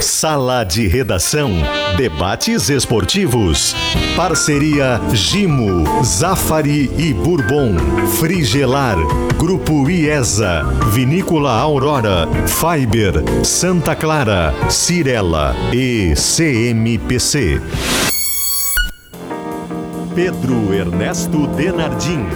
Sala de Redação. Debates esportivos. Parceria Gimo, Zafari e Bourbon. Frigelar. Grupo IESA. Vinícola Aurora. Fiber. Santa Clara. Cirela. E CMPC. Pedro Ernesto Denardim.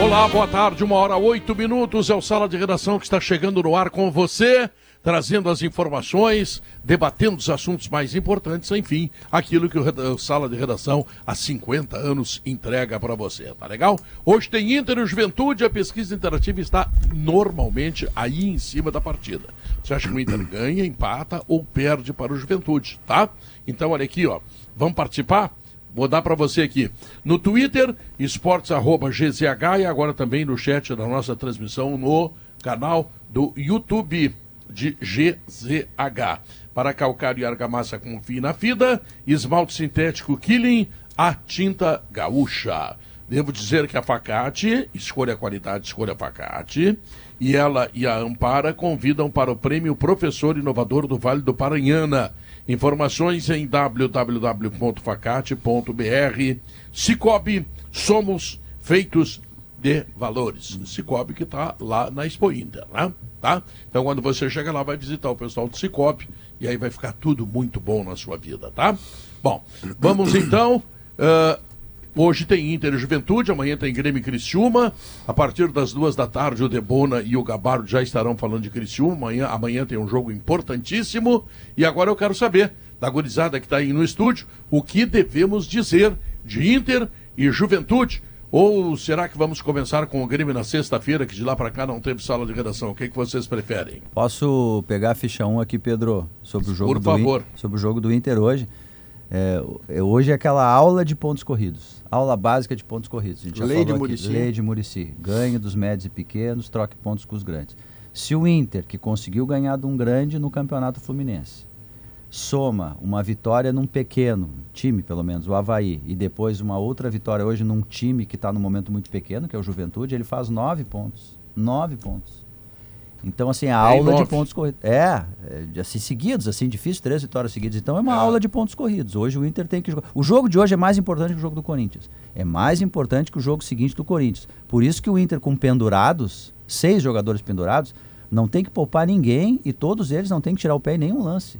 Olá, boa tarde, uma hora oito minutos. É o Sala de Redação que está chegando no ar com você, trazendo as informações, debatendo os assuntos mais importantes, enfim, aquilo que o, Sala de Redação há 50 anos entrega para você, tá legal? Hoje tem Inter e Juventude, a pesquisa interativa está normalmente aí em cima da partida. Você acha que o Inter ganha, empata ou perde para o Juventude, tá? Então, olha aqui, ó, vamos participar? Vou dar para você aqui. No Twitter, esportes.gzh e agora também no chat da nossa transmissão no canal do YouTube de GZH. Para calcário e argamassa com fina fida, esmalte sintético Killing, a tinta gaúcha. Devo dizer que a Facate, escolha a qualidade, escolha a Facate, e ela e a Ampara convidam para o prêmio Professor Inovador do Vale do Paranhana. Informações em www.facate.br. Cicobi, somos feitos de valores. Cicobi que está lá na Expo Inter, né? Tá? Então quando você chega lá, vai visitar o pessoal do Cicobi e aí vai ficar tudo muito bom na sua vida, tá? Bom, vamos então. Uh, Hoje tem Inter e Juventude, amanhã tem Grêmio e Criciúma. A partir das duas da tarde, o Debona e o Gabardo já estarão falando de Criciúma. Amanhã, amanhã tem um jogo importantíssimo. E agora eu quero saber, da gurizada que está aí no estúdio, o que devemos dizer de Inter e Juventude. Ou será que vamos começar com o Grêmio na sexta-feira, que de lá para cá não teve sala de redação? O que, que vocês preferem? Posso pegar a ficha 1 aqui, Pedro, sobre o jogo, Por do, favor. sobre o jogo do Inter hoje. É, é, hoje é aquela aula de pontos corridos. Aula básica de pontos corridos. A gente já Lei de falou aqui. Muricy. Lei de Murici. Ganhe dos médios e pequenos, troque pontos com os grandes. Se o Inter, que conseguiu ganhar de um grande no Campeonato Fluminense, soma uma vitória num pequeno time, pelo menos, o Havaí, e depois uma outra vitória hoje num time que está num momento muito pequeno, que é o Juventude, ele faz nove pontos. Nove pontos. Então, assim, a aula nove. de pontos corridos. É, é, assim, seguidos, assim, difícil, três vitórias seguidas. Então é uma É. aula de pontos corridos. Hoje o Inter tem que jogar. O jogo de hoje é mais importante que o jogo do Corinthians. É mais importante que o jogo seguinte do Corinthians. Por isso que o Inter, com pendurados, seis jogadores pendurados, não tem que poupar ninguém e todos eles não tem que tirar o pé em nenhum lance.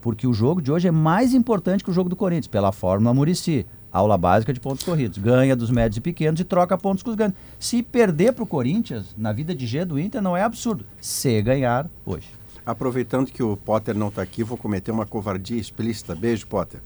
Porque o jogo de hoje é mais importante que o jogo do Corinthians, pela fórmula Murici. Aula básica de pontos corridos. Ganha dos médios e pequenos e troca pontos com os grandes. Se perder para o Corinthians, na vida de G do Inter, não é absurdo. Se ganhar hoje. Aproveitando que o Potter não está aqui, vou cometer uma covardia explícita. Beijo, Potter.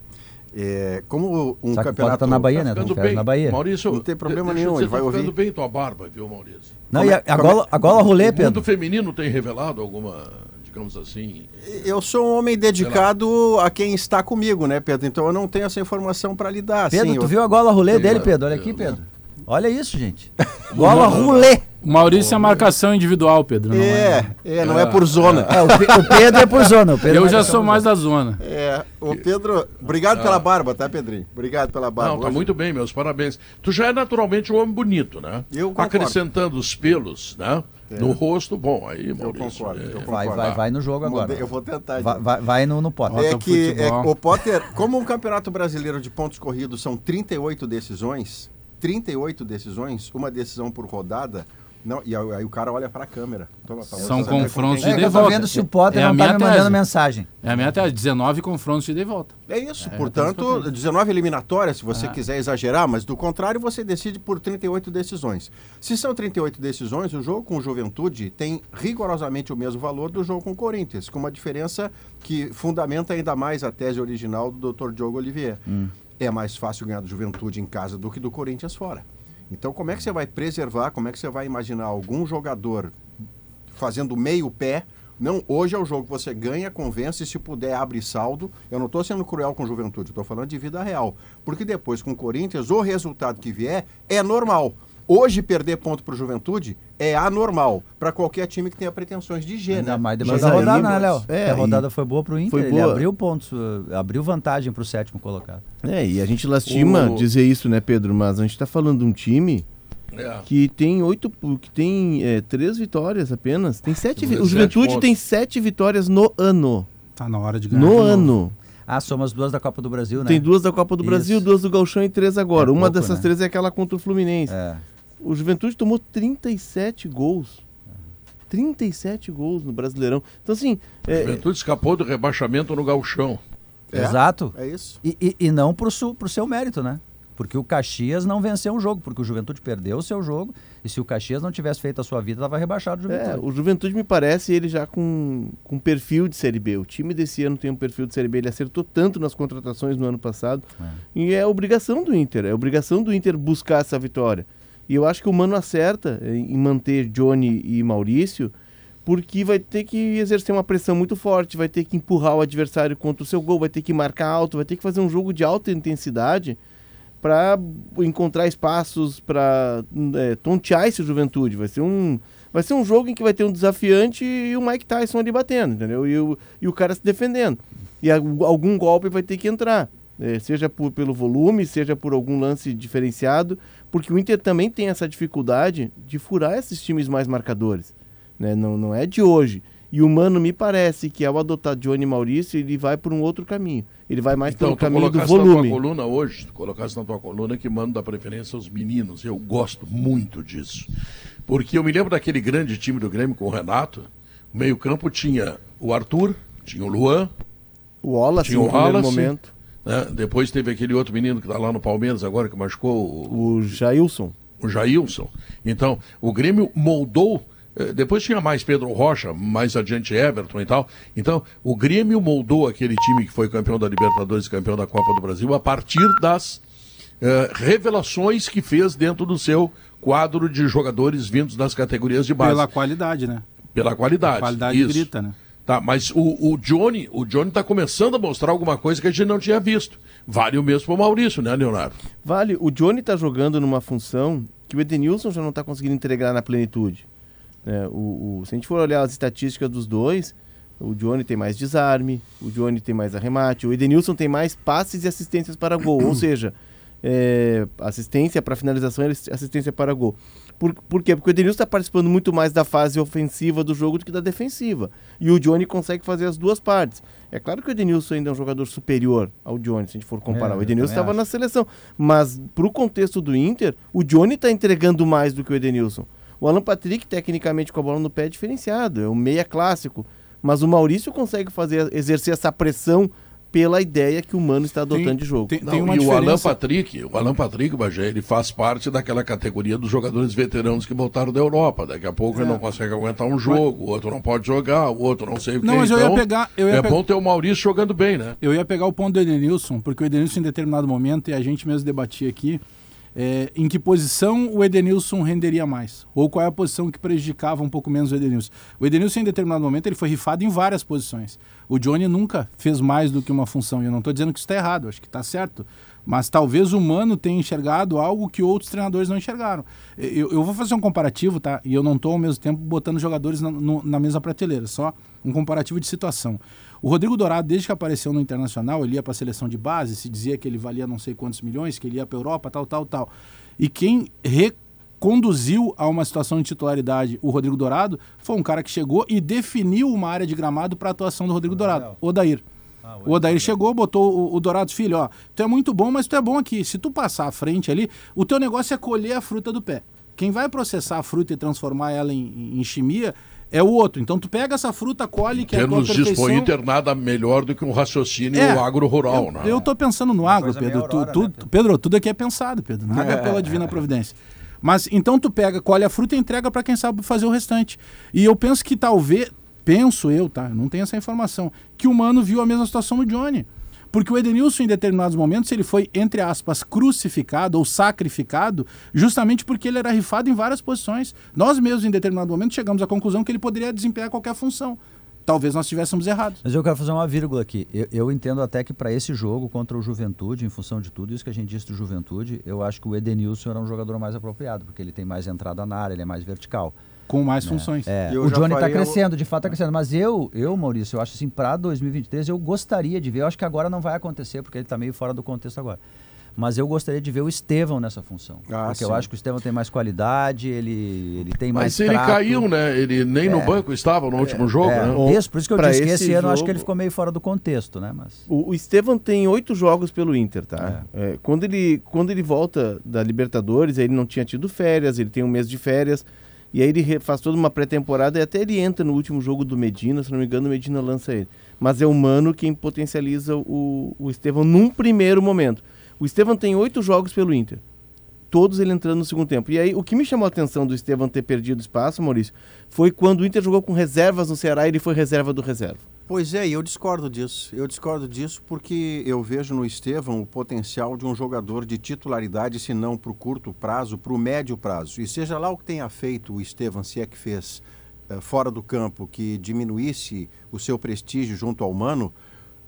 É, como um o Potter campeonato. tá na Bahia, né? Tá férias bem. na Bahia. Maurício, Não tem problema nenhum, eu ele vai tá ficando ouvir. bem tua barba, viu, Maurício? Não, Como e a, a, gola, a gola rolê, O mundo Pedro. feminino tem revelado alguma, digamos assim... Eu sou um homem dedicado a quem está comigo, né, Pedro? Então eu não tenho essa informação para lhe dar. Pedro, assim, tu eu- viu a gola rolê dele, Pedro? Olha aqui, Pedro. Olha isso, gente. Gola rolê. O Maurício é marcação individual, Pedro. Não É, é, não é por zona. É, o, Pe- o Pedro é por zona. O Pedro Eu vai já sou mais da zona. É, o Pedro, obrigado pela barba, tá, Pedrinho? Obrigado pela barba. Não, tá Hoje- muito bem, meus parabéns. Tu já é naturalmente um homem bonito, né? Eu concordo. Acrescentando os pelos, né? No rosto, bom, aí, Maurício. concordo, é, eu concordo. Vai, vai, vai no jogo agora. Mudei- Eu vou tentar. Vai, vai, vai no, no pote. É que é, o Potter, como um campeonato brasileiro de pontos corridos são 38 decisões, 38 decisões, uma decisão por rodada, não, e aí, aí o cara olha para a câmera. Pra São confrontos quem- É, de eu tô volta. vendo se o Potter É a não tá minha me mandando tese. mensagem. É a minha até 19 confrontos de ida e volta. É isso, É, portanto, então, 19 eliminatórias, se você Ah. quiser exagerar, mas do contrário, você decide por 38 decisões. Se são 38 decisões, o jogo com o Juventude tem rigorosamente o mesmo valor do jogo com o Corinthians, com uma diferença que fundamenta ainda mais a tese original do Dr. Diogo Olivier. É mais fácil ganhar do Juventude em casa do que do Corinthians fora. Então, como é que você vai preservar, como é que você vai imaginar algum jogador fazendo meio pé. Não, hoje é o jogo que você ganha, convence, se puder, abre saldo. Eu não estou sendo cruel com juventude, estou falando de vida real. Porque depois, com o Corinthians, o resultado que vier é normal. Hoje, perder ponto para o juventude é anormal para qualquer time que tenha pretensões de G, Ainda né? mais depois Mas da rodada, né, Léo? é, a e rodada foi boa pro Inter. foi Ele boa. abriu pontos, uh, abriu vantagem pro sétimo colocado. É, e a gente lastima O- dizer isso, né, Pedro? Mas a gente tá falando de um time É. que tem oito, que tem é, três vitórias apenas. Tem sete. vi- O Juventude pontos. tem sete vitórias no ano. Tá na hora de ganhar. no ano. Ah, soma as duas da Copa do Brasil, né? Tem duas da Copa do Isso. Brasil, duas do Galchão e três agora. É Uma pouco, dessas né? três é aquela contra o Fluminense. É. O Juventude tomou 37 gols. 37 gols no Brasileirão. Então, assim, A é, Juventude escapou do rebaixamento no Galchão. É? Exato. É isso. E, e, e não pro, su, pro seu mérito, né? Porque o Caxias não venceu um jogo, porque o Juventude perdeu o seu jogo, e se o Caxias não tivesse feito a sua vida, estava rebaixado o é, Juventude. o Juventude me parece ele já com, com perfil de Série B. O time desse ano tem um perfil de Série B. Ele acertou tanto nas contratações no ano passado. E é obrigação do Inter. É obrigação do Inter buscar essa vitória. E eu acho que o Mano acerta em manter Johnny e Maurício, porque vai ter que exercer uma pressão muito forte, vai ter que empurrar o adversário contra o seu gol, vai ter que marcar alto, vai ter que fazer um jogo de alta intensidade para encontrar espaços para é, tontear esse juventude. Vai ser um vai ser um jogo em que vai ter um desafiante e o Mike Tyson ali batendo, entendeu? E o, e o cara se defendendo. E algum golpe vai ter que entrar. É, seja por, pelo volume, seja por algum lance diferenciado, porque o Inter também tem essa dificuldade de furar esses times mais marcadores. Né? Não, não é de hoje. E o Mano me parece que ao adotar Johnny Maurício, ele vai por um outro caminho. Ele vai mais Então, pelo caminho do colocasse na volume. tua coluna hoje, tu colocasse na tua coluna que mando da preferência aos meninos. Eu gosto muito disso. Porque eu me lembro daquele grande time do Grêmio com o Renato. O meio-campo tinha o Arthur, tinha o Luan, O Wallace, Tinha o Wallace. momento. Né? depois teve aquele outro menino que está lá no Palmeiras agora, que machucou o, O Jailson. o Jailson. Então, o Grêmio moldou. eh, Depois tinha mais Pedro Rocha, mais adiante Everton e tal. Então, o Grêmio moldou aquele time que foi campeão da Libertadores e campeão da Copa do Brasil a partir das eh, revelações que fez dentro do seu quadro de jogadores vindos das categorias de base. Pela Pela, qualidade, né? qualidade. A qualidade Isso. grita, né? Tá, mas o, o Johnny, o Johnny está começando a mostrar alguma coisa que a gente não tinha visto. Vale o mesmo para o Maurício, né, Leonardo? Vale, o Johnny tá jogando numa função que o Edenilson já não tá conseguindo entregar na plenitude. né? o, o- se a gente for olhar as estatísticas dos dois, o Johnny tem mais desarme, o Johnny tem mais arremate, o Edenilson tem mais passes e assistências para gol, ou seja, é, assistência para finalização e assistência para gol. Por, por quê? Porque o Edenilson está participando muito mais da fase ofensiva do jogo do que da defensiva. E o Johnny consegue fazer as duas partes. É claro que o Edenilson ainda é um jogador superior ao Johnny, se a gente for comparar. É, o Edenilson estava na seleção. Mas pro contexto do Inter, o Johnny está entregando mais do que o Edenilson. O Alan Patrick, tecnicamente, com a bola no pé, é diferenciado. É um meia clássico. Mas o Maurício consegue fazer, exercer essa pressão pela ideia que o Mano está adotando Tem- de jogo. tem- Não, uma e o Alan diferença- Patrick, o Alan Patrick, Bagé, ele faz parte daquela categoria dos jogadores veteranos que voltaram da Europa. Daqui a pouco ele não consegue aguentar um jogo, o outro não pode jogar, o outro não sei o que. Não, mas eu ia então, pegar- eu ia é pe- bom ter o Maurício jogando bem, né? Eu ia pegar o ponto do Edenilson, porque o Edenilson, em determinado momento, e a gente mesmo debatia aqui, é, em que posição o Edenilson renderia mais? Ou qual é a posição que prejudicava um pouco menos o Edenilson? O Edenilson, em determinado momento, ele foi rifado em várias posições. O Johnny nunca fez mais do que uma função. E eu não estou dizendo que isso está errado, acho que está certo. Mas talvez o Mano tenha enxergado algo que outros treinadores não enxergaram. Eu, eu vou fazer um comparativo, tá? E eu não estou, ao mesmo tempo, botando jogadores na, no- na mesma prateleira. Só um comparativo de situação. O Rodrigo Dourado, desde que apareceu no Internacional, ele ia para a seleção de base, se dizia que ele valia não sei quantos milhões, que ele ia para a Europa, tal, tal, tal. E quem reconduziu a uma situação de titularidade o Rodrigo Dourado foi um cara que chegou e definiu uma área de gramado para a atuação do Rodrigo Dourado, Odair. O Odair chegou, botou o, o Dourado, filho, ó, tu é muito bom, mas tu é bom aqui. Se tu passar à frente ali, o teu negócio é colher a fruta do pé. Quem vai processar a fruta e transformar ela em, em chimia é o outro. Então tu pega essa fruta, colhe, que é a tua perfeição. o Inter nada melhor do que um raciocínio É, agro-rural, eu, né? eu tô pensando no agro, Pedro. Tu, Aurora, tu- né, tu- Pedro, tudo aqui é pensado, Pedro. Nada é pela divina providência. Mas então tu pega, colhe a fruta e entrega para quem sabe fazer o restante. E eu penso que talvez, penso eu, tá? Não tenho essa informação, que o Mano viu a mesma situação no Johnny. Porque o Edenilson, em determinados momentos, ele foi, entre aspas, crucificado ou sacrificado, justamente porque ele era rifado em várias posições. Nós mesmos, em determinado momento, chegamos à conclusão que ele poderia desempenhar qualquer função. Talvez nós estivéssemos errados. Mas eu quero fazer uma vírgula aqui. Eu, eu entendo até que para esse jogo contra o Juventude, em função de tudo isso que a gente disse do Juventude, eu acho que o Edenilson era um jogador mais apropriado, porque ele tem mais entrada na área, ele é mais vertical. Com mais funções. É, Eu o Johnny está crescendo, de fato está crescendo. Mas eu, eu, Maurício, eu acho assim, para 2023 eu gostaria de ver. Eu acho que agora não vai acontecer, porque ele está meio fora do contexto agora. Mas eu gostaria de ver o Estevão nessa função. Ah, porque sim. eu acho que o Estevão tem mais qualidade, ele, ele tem mais Mas ele trato. caiu, né? Ele nem no É. banco estava no último jogo, É, né? isso, por isso que eu Pra disse que esse esse ano eu acho que ele ficou meio fora do contexto, né? Mas O, o Estevão tem oito jogos pelo Inter, tá? É, quando, ele, quando ele volta da Libertadores, ele não tinha tido férias, ele tem um mês de férias. E aí ele faz toda uma pré-temporada e até ele entra no último jogo do Medina, se não me engano, o Medina lança ele. Mas é o Mano quem potencializa o, o Estevão num primeiro momento. O Estevão tem oito jogos pelo Inter. Todos ele entrando no segundo tempo. E aí, o que me chamou a atenção do Estevão ter perdido espaço, Maurício, foi quando o Inter jogou com reservas no Ceará e ele foi reserva do reserva. Pois é, eu discordo disso. Eu discordo disso porque eu vejo no Estevão o potencial de um jogador de titularidade, se não para o curto prazo, para o médio prazo. E seja lá o que tenha feito o Estevão, se é que fez eh, fora do campo, que diminuísse o seu prestígio junto ao Mano,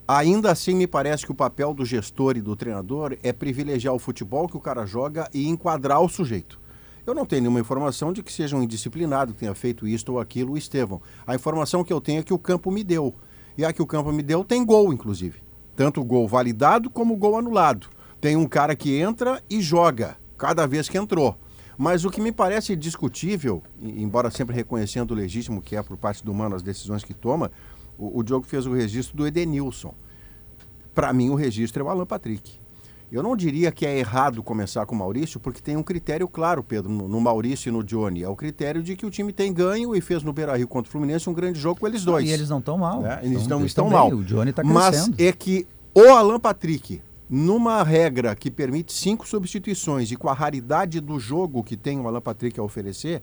ainda assim me parece que o papel do gestor e do treinador é privilegiar o futebol que o cara joga e enquadrar o sujeito. Eu não tenho nenhuma informação de que seja um indisciplinado que tenha feito isto ou aquilo, o Estevão. A informação que eu tenho é que o campo me deu. E a que o campo me deu tem gol, inclusive. Tanto gol validado como gol anulado. Tem um cara que entra e joga, cada vez que entrou. Mas o que me parece discutível, embora sempre reconhecendo o legítimo que é por parte do Mano as decisões que toma, o, o Diogo fez o registro do Edenilson. Para mim, o registro é o Alan Patrick. Eu não diria que é errado começar com o Maurício, porque tem um critério claro, Pedro, no, Maurício e no Johnny. É o critério de que o time tem ganho e fez no Beira-Rio contra o Fluminense um grande jogo com eles dois. E eles não estão mal. né? Eles Estão- não eles estão bem, mal. O Johnny está Mas é que o Alan Patrick, numa regra que permite cinco substituições e com a raridade do jogo que tem o Alan Patrick a oferecer,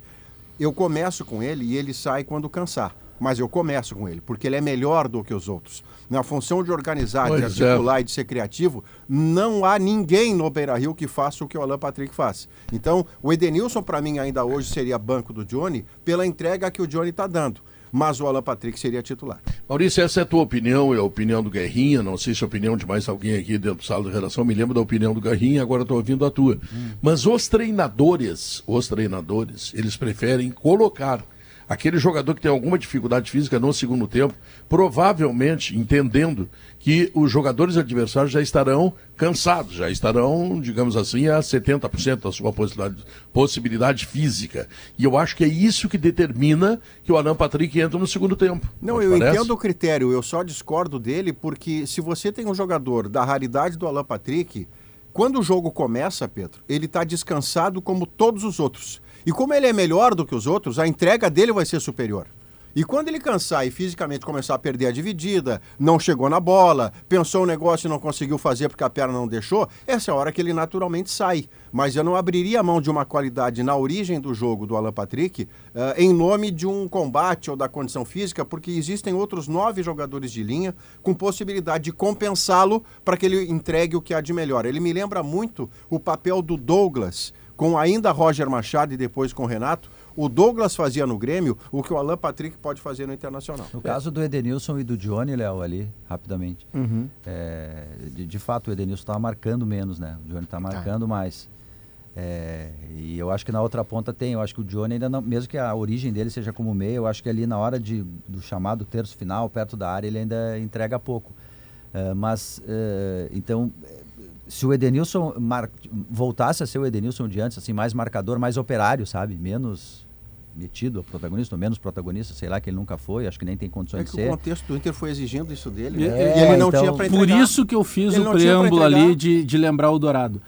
eu começo com ele e ele sai quando cansar. Mas eu começo com ele, porque ele é melhor do que os outros. Na função de organizar, de Pois é. articular e de ser criativo, não há ninguém no Beira-Rio que faça o que o Alan Patrick faz. Então, o Edenilson, para mim, ainda hoje seria banco do Johnny pela entrega que o Johnny está dando. Mas o Alan Patrick seria titular. Maurício, essa é a tua opinião e a opinião do Guerrinha. Não sei se é a opinião de mais alguém aqui dentro do sala de redação. Me lembro da opinião do Guerrinha, agora estou ouvindo a tua. Mas os treinadores, os treinadores, eles preferem colocar aquele jogador que tem alguma dificuldade física no segundo tempo, provavelmente entendendo que os jogadores adversários já estarão cansados, já estarão, digamos assim, a 70% da sua possibilidade, possibilidade física. E eu acho que é isso que determina que o Alan Patrick entra no segundo tempo. Não, Não eu parece? entendo o critério, eu só discordo dele porque se você tem um jogador da raridade do Alan Patrick, quando o jogo começa, Pedro, ele está descansado como todos os outros. E como ele é melhor do que os outros, a entrega dele vai ser superior. E quando ele cansar e fisicamente começar a perder a dividida, não chegou na bola, pensou o negócio e não conseguiu fazer porque a perna não deixou, essa é a hora que ele naturalmente sai. Mas eu não abriria a mão de uma qualidade na origem do jogo do Alan Patrick eh, em nome de um combate ou da condição física, porque existem outros nove jogadores de linha com possibilidade de compensá-lo para que ele entregue o que há de melhor. Ele me lembra muito o papel do Douglas, com ainda Roger Machado e depois com Renato. O Douglas fazia no Grêmio o que o Alan Patrick pode fazer no Internacional. No caso do Edenilson e do Johnny, Léo, ali, rapidamente. Uhum. é, de, de fato, o Edenilson estava marcando menos, né? O Johnny está marcando mais. É, e eu acho que na outra ponta tem. Eu acho que o Johnny ainda não, mesmo que a origem dele seja como meio, eu acho que ali na hora de, do chamado terço final, perto da área, ele ainda entrega pouco. É, mas, é, então, é, se o Edenilson mar- voltasse a ser o Edenilson de antes, assim, mais marcador, mais operário, sabe? Menos metido a protagonista, ou menos protagonista, sei lá, que ele nunca foi, acho que nem tem condições É de que ser. o contexto do Inter foi exigindo isso dele, É, né? e ele não então, tinha para Por isso que eu fiz Ele o preâmbulo ali de, de lembrar o Dourado.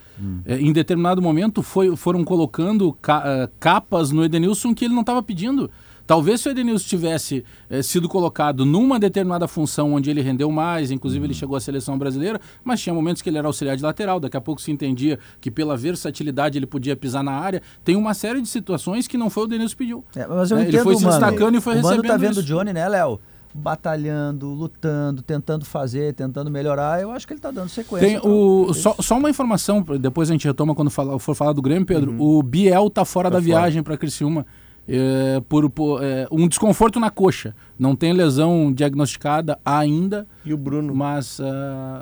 É, em determinado momento foi, foram colocando ca- eh, capas no Edenilson que ele não estava pedindo. Talvez se o Edenilson tivesse eh, sido colocado numa determinada função onde ele rendeu mais, inclusive ele chegou à seleção brasileira, mas tinha momentos que ele era auxiliar de lateral, daqui a pouco se entendia que pela versatilidade ele podia pisar na área. Tem uma série de situações que não foi o Edenilson que pediu. É, mas eu É, entendo, ele foi se destacando e foi o Mano tá recebendo vendo isso. o Johnny, né, Léo? Batalhando, lutando, tentando fazer, tentando melhorar. Eu acho que ele tá dando sequência. Tem o, só, só uma informação, depois a gente retoma quando falar- for falar do Grêmio, Pedro. O Biel tá fora Tá da fora. viagem para Criciúma. É, por, por, é, um desconforto na coxa. Não tem lesão diagnosticada ainda, E o Bruno? mas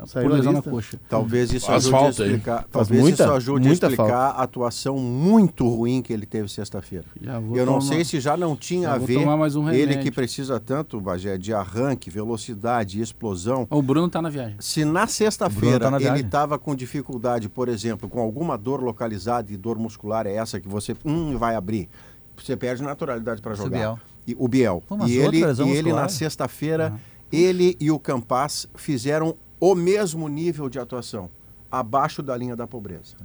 Saiu por lesão na coxa. Talvez isso Faz ajude falta, a explicar. Talvez muita- isso ajude a muita explicar a atuação muito ruim que ele teve sexta-feira. Eu não tomar- sei se já não tinha já a ver tomar mais um ele que precisa tanto, Bagé, de arranque, velocidade, explosão. O Bruno tá na viagem. Se na Bruno sexta-feira tá ele estava com dificuldade, por exemplo, com alguma dor localizada e dor muscular é essa que você hum, vai abrir, você perde naturalidade para jogar. Biel. E, o Biel. E ele, e ele na sexta-feira, ele e o Campas fizeram o mesmo nível de atuação, abaixo da linha da pobreza.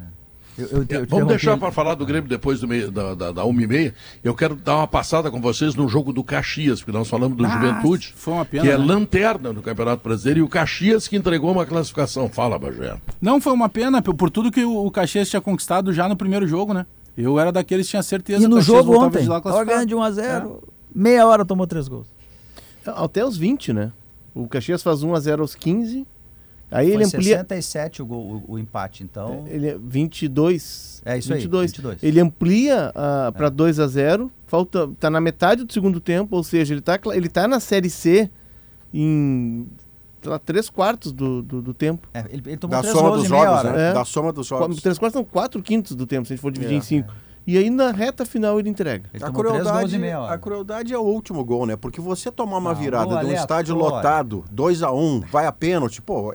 Eu, eu, eu te Vamos deixar para falar do Grêmio depois do meio, da, da, da uma e meia. Eu quero dar uma passada com vocês no jogo do Caxias, porque nós falamos do Ah, Juventude, foi uma pena, que é né? lanterna no Campeonato Brasileiro, e o Caxias que entregou uma classificação. Fala, Bagé. Não, foi uma pena, por, por tudo que o, o Caxias tinha conquistado já no primeiro jogo, né? Eu era daqueles que tinha certeza E que o no Caxias jogo ontem, de lá ganhando de 1 a 0 meia hora tomou três gols. Até os 20, né? O Caxias faz 1 a 0 aos 15. Aí Foi ele amplia. 67 o, gol, o, o empate, então... Ele é 22. É isso aí, 22. 22. Ele amplia uh, para 2 a 0 Falta, tá na metade do segundo tempo, ou seja, ele tá, ele tá na Série C em lá, 3 quartos do, do, do tempo. É, ele, ele tomou Da três soma gols dos jogos, né? É. Da soma dos jogos. 3 quartos são 4 quintos do tempo, se a gente for dividir É, em 5. E aí na reta final ele entrega. Ele A três crueldade, a crueldade é o último gol, né? Porque você tomar uma Ah, virada de um estádio lotado, 2 a 1 um, vai a pênalti, pô,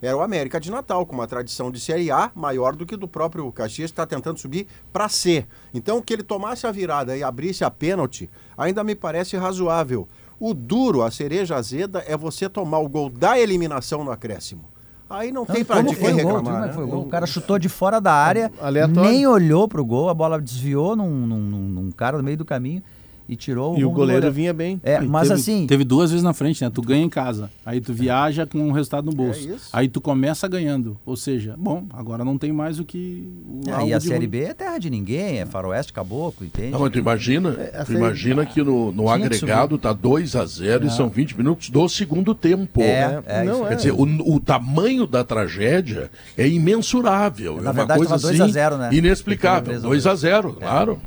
era o América de Natal, com uma tradição de Série A maior do que do próprio Caxias, que está tentando subir para C. Então, que ele tomasse a virada e abrisse a pênalti, ainda me parece razoável. O duro, a cereja azeda, é você tomar o gol da eliminação no acréscimo. Aí não, tem pra Como de foi quem o gol? reclamar. É né? foi o gol? O cara chutou de fora da área, Aleatório. nem olhou pro gol, a bola desviou num, num- num cara no meio do caminho e tirou E o do goleiro vinha bem. É, E mas teve, assim, Teve duas vezes na frente, né? Tu ganha em casa, aí tu viaja com um resultado no bolso. É isso. aí tu começa ganhando. Ou seja, bom, agora não tem mais o que. O, é, e a Série ruim. B é terra de ninguém, é faroeste, caboclo, entende? Não, mas tu imagina, É, a tu imagina que no, no agregado tá 2 a 0 e são 20 minutos do segundo tempo. É, é, Não, é. Quer dizer, o, o tamanho da tragédia é imensurável. Na é uma verdade, coisa tava 2 a assim, 0, né? inexplicável. Três a 2 a dois. 0, claro.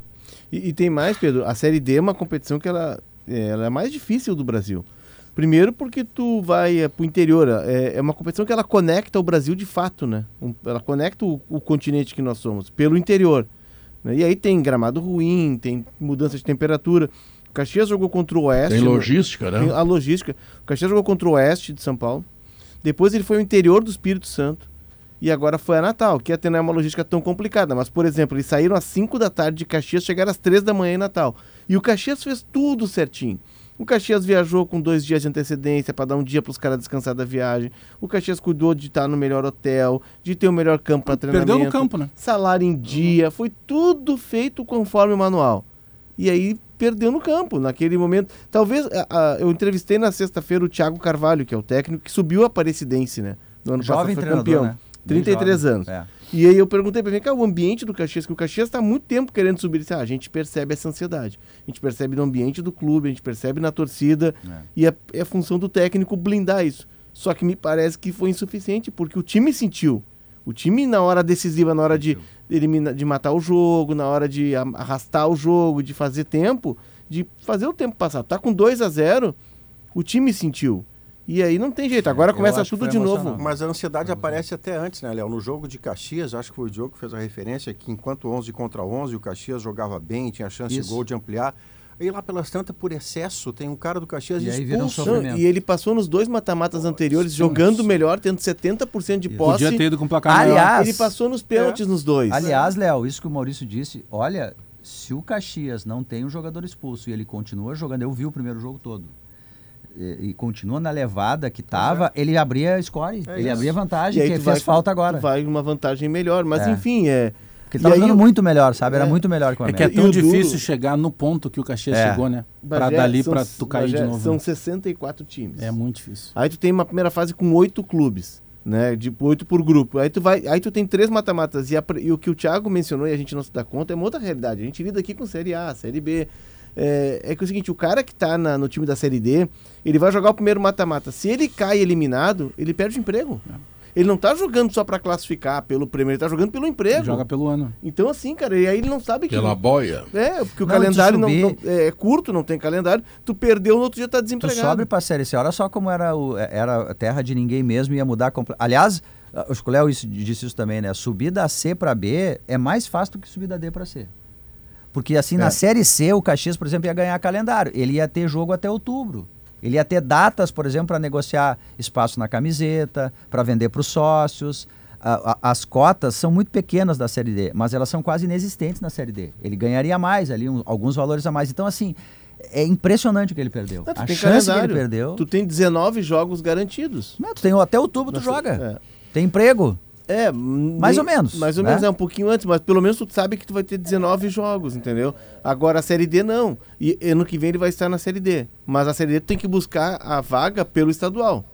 E, e tem mais, Pedro. A Série D é uma competição que ela é, ela é a mais difícil do Brasil. Primeiro porque tu vai é, pro interior. É, é uma competição que ela conecta o Brasil de fato, né? Um- ela conecta o, o continente que nós somos pelo interior. né? E aí tem gramado ruim, tem mudança de temperatura. O Caxias jogou contra o Oeste. Tem no- logística, né? tem a logística. O Caxias jogou contra o Oeste de São Paulo. Depois ele foi ao interior do Espírito Santo. E agora foi a Natal, que até não é uma logística tão complicada. Mas, por exemplo, eles saíram às 5 da tarde de Caxias, chegaram às 3 da manhã em Natal. E o Caxias fez tudo certinho. O Caxias viajou com dois dias de antecedência para dar um dia para os caras descansar da viagem. O Caxias cuidou de estar no melhor hotel, de ter o melhor campo para treinamento. Perdeu no campo, né? Salário em dia, foi tudo feito conforme o manual. E aí perdeu no campo, naquele momento. Talvez, a- a- eu entrevistei na sexta-feira o Thiago Carvalho, que é o técnico que subiu a Aparecidense, né? No ano Jovem passado foi campeão. né? Bem 33 jovem. anos. É. E aí eu perguntei pra ele, cara, o ambiente do Caxias, que o Caxias está há muito tempo querendo subir. Disse, ah, a gente percebe essa ansiedade. A gente percebe no ambiente do clube, a gente percebe na torcida. É. E é, é função do técnico blindar isso. Só que me parece que foi insuficiente, porque o time sentiu. O time, na hora decisiva, na hora de, eliminar, de matar o jogo, na hora de arrastar o jogo, de fazer tempo, de fazer o tempo passar. Tá com 2 a 0 o time sentiu. E aí não tem jeito. Agora eu começa tudo de novo. Mas a ansiedade aparece até antes, né, Léo? No jogo de Caxias, acho que foi o Diogo que fez a referência que enquanto 11 contra 11, o Caxias jogava bem, tinha chance Isso. de gol de ampliar. E lá pelas tantas, por excesso, tem um cara do Caxias E um expulso. Não, e ele passou nos dois mata-matas anteriores jogando melhor, tendo 70% de posse. Podia ter ido com placar Aliás, maior. Ele passou nos pênaltis nos dois. Aliás, Léo, isso que o Maurício disse, olha, se o Caxias não tem um jogador expulso e ele continua jogando, eu vi o primeiro jogo todo. E, e continua na levada que tava, ele abria score, É ele isso. abria vantagem, aí que fez vai- falta agora. vai uma vantagem melhor. Mas É. enfim, é. Porque E tava aí jogando o- muito melhor, sabe? Era É. muito melhor que o É que é América. Tão o duro- difícil chegar no ponto que o Caxias É. chegou, né? Pra Bagé, dali são- pra tu cair Bagé, de novo. São né? 64 times. É muito difícil. Aí tu tem uma primeira fase com oito clubes, né? De oito por grupo. Aí tu vai, aí tu tem três mata-matas e, e o que o Thiago mencionou e a gente não se dá conta é uma outra realidade. A gente lida aqui com Série A, Série B. É, é que é o seguinte, o cara que tá na- no time da Série D, ele vai jogar o primeiro mata-mata. Se ele cai eliminado, ele perde o emprego. Ele não tá jogando só pra classificar pelo prêmio, ele tá jogando pelo emprego. Joga pelo ano. Então, assim, cara, e aí ele não sabe que. Pela boia. É, porque o Não, calendário não, não- é curto, não tem calendário. Tu perdeu, no outro dia tá Tu desempregado. sobe pra Série C. Olha só como era, o, era a terra de ninguém mesmo, ia mudar. comple- Aliás, o Escoléu isso- disse isso também, né? Subir da C pra B é mais fácil do que subir da D pra C. Porque assim, É. na Série C, o Caxias, por exemplo, ia ganhar calendário. Ele ia ter jogo até outubro. Ele ia ter datas, por exemplo, para negociar espaço na camiseta, para vender para os sócios. A- a- as cotas são muito pequenas da Série D, mas elas são quase inexistentes na Série D. Ele ganharia mais ali, um- alguns valores a mais. Então, assim, é impressionante o que ele perdeu. Não, a chance que ele calendário. perdeu. Tu tem 19 jogos garantidos. Não, tu tem até outubro tu Nossa, joga. Tem emprego. É, Mais ou menos, Mais ou né? menos, é um pouquinho antes, mas pelo menos tu sabe que tu vai ter 19 jogos, entendeu? Agora a Série D não. E ano que vem ele vai estar na Série D. Mas a Série D tu tem que buscar a vaga pelo estadual.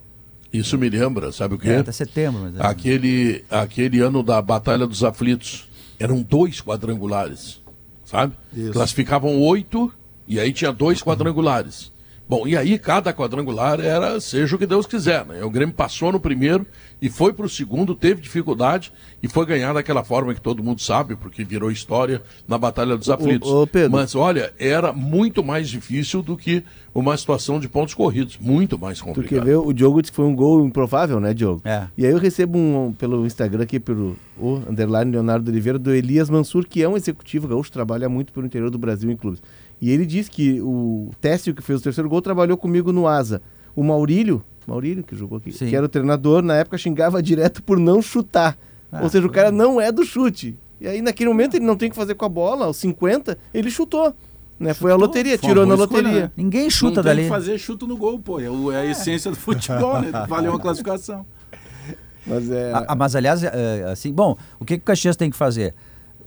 Isso me lembra, sabe o quê? É, até setembro. Mas é. Aquele, aquele ano da Batalha dos Aflitos. Eram dois quadrangulares, sabe? Isso. Classificavam oito e aí tinha dois quadrangulares. Bom, e aí cada quadrangular era seja o que Deus quiser, né? O Grêmio passou no primeiro e foi para o segundo, teve dificuldade e foi ganhar daquela forma que todo mundo sabe, porque virou história na Batalha dos Aflitos. ô. Mas olha, era muito mais difícil do que uma situação de pontos corridos. Muito mais Tu complicado. quer ver? O Diogo disse que foi um gol improvável, né, Diogo? É. E aí eu recebo um, pelo Instagram aqui, pelo o underline Leonardo Oliveira, do Elias Mansur, que é um executivo gaúcho, trabalha muito pelo interior do Brasil em clubes. E ele diz que o Técio, que fez o terceiro gol, trabalhou comigo no Asa. O Maurílio, Maurílio que jogou aqui, Sim. que era o treinador, na época xingava direto por não chutar. Ah, Ou seja, o cara não é do chute. E aí naquele momento ele não tem o que fazer com a bola, aos 50, ele chutou. Né? Foi a loteria, Foi tirou na boa escolha, loteria. né? Ninguém chuta não dali. tem que fazer chuto no gol, pô. É, é a essência do futebol, né? Valeu uma classificação. Mas é. Ah, ah, mas aliás, é, assim, bom, o que, que o Caxias tem que fazer?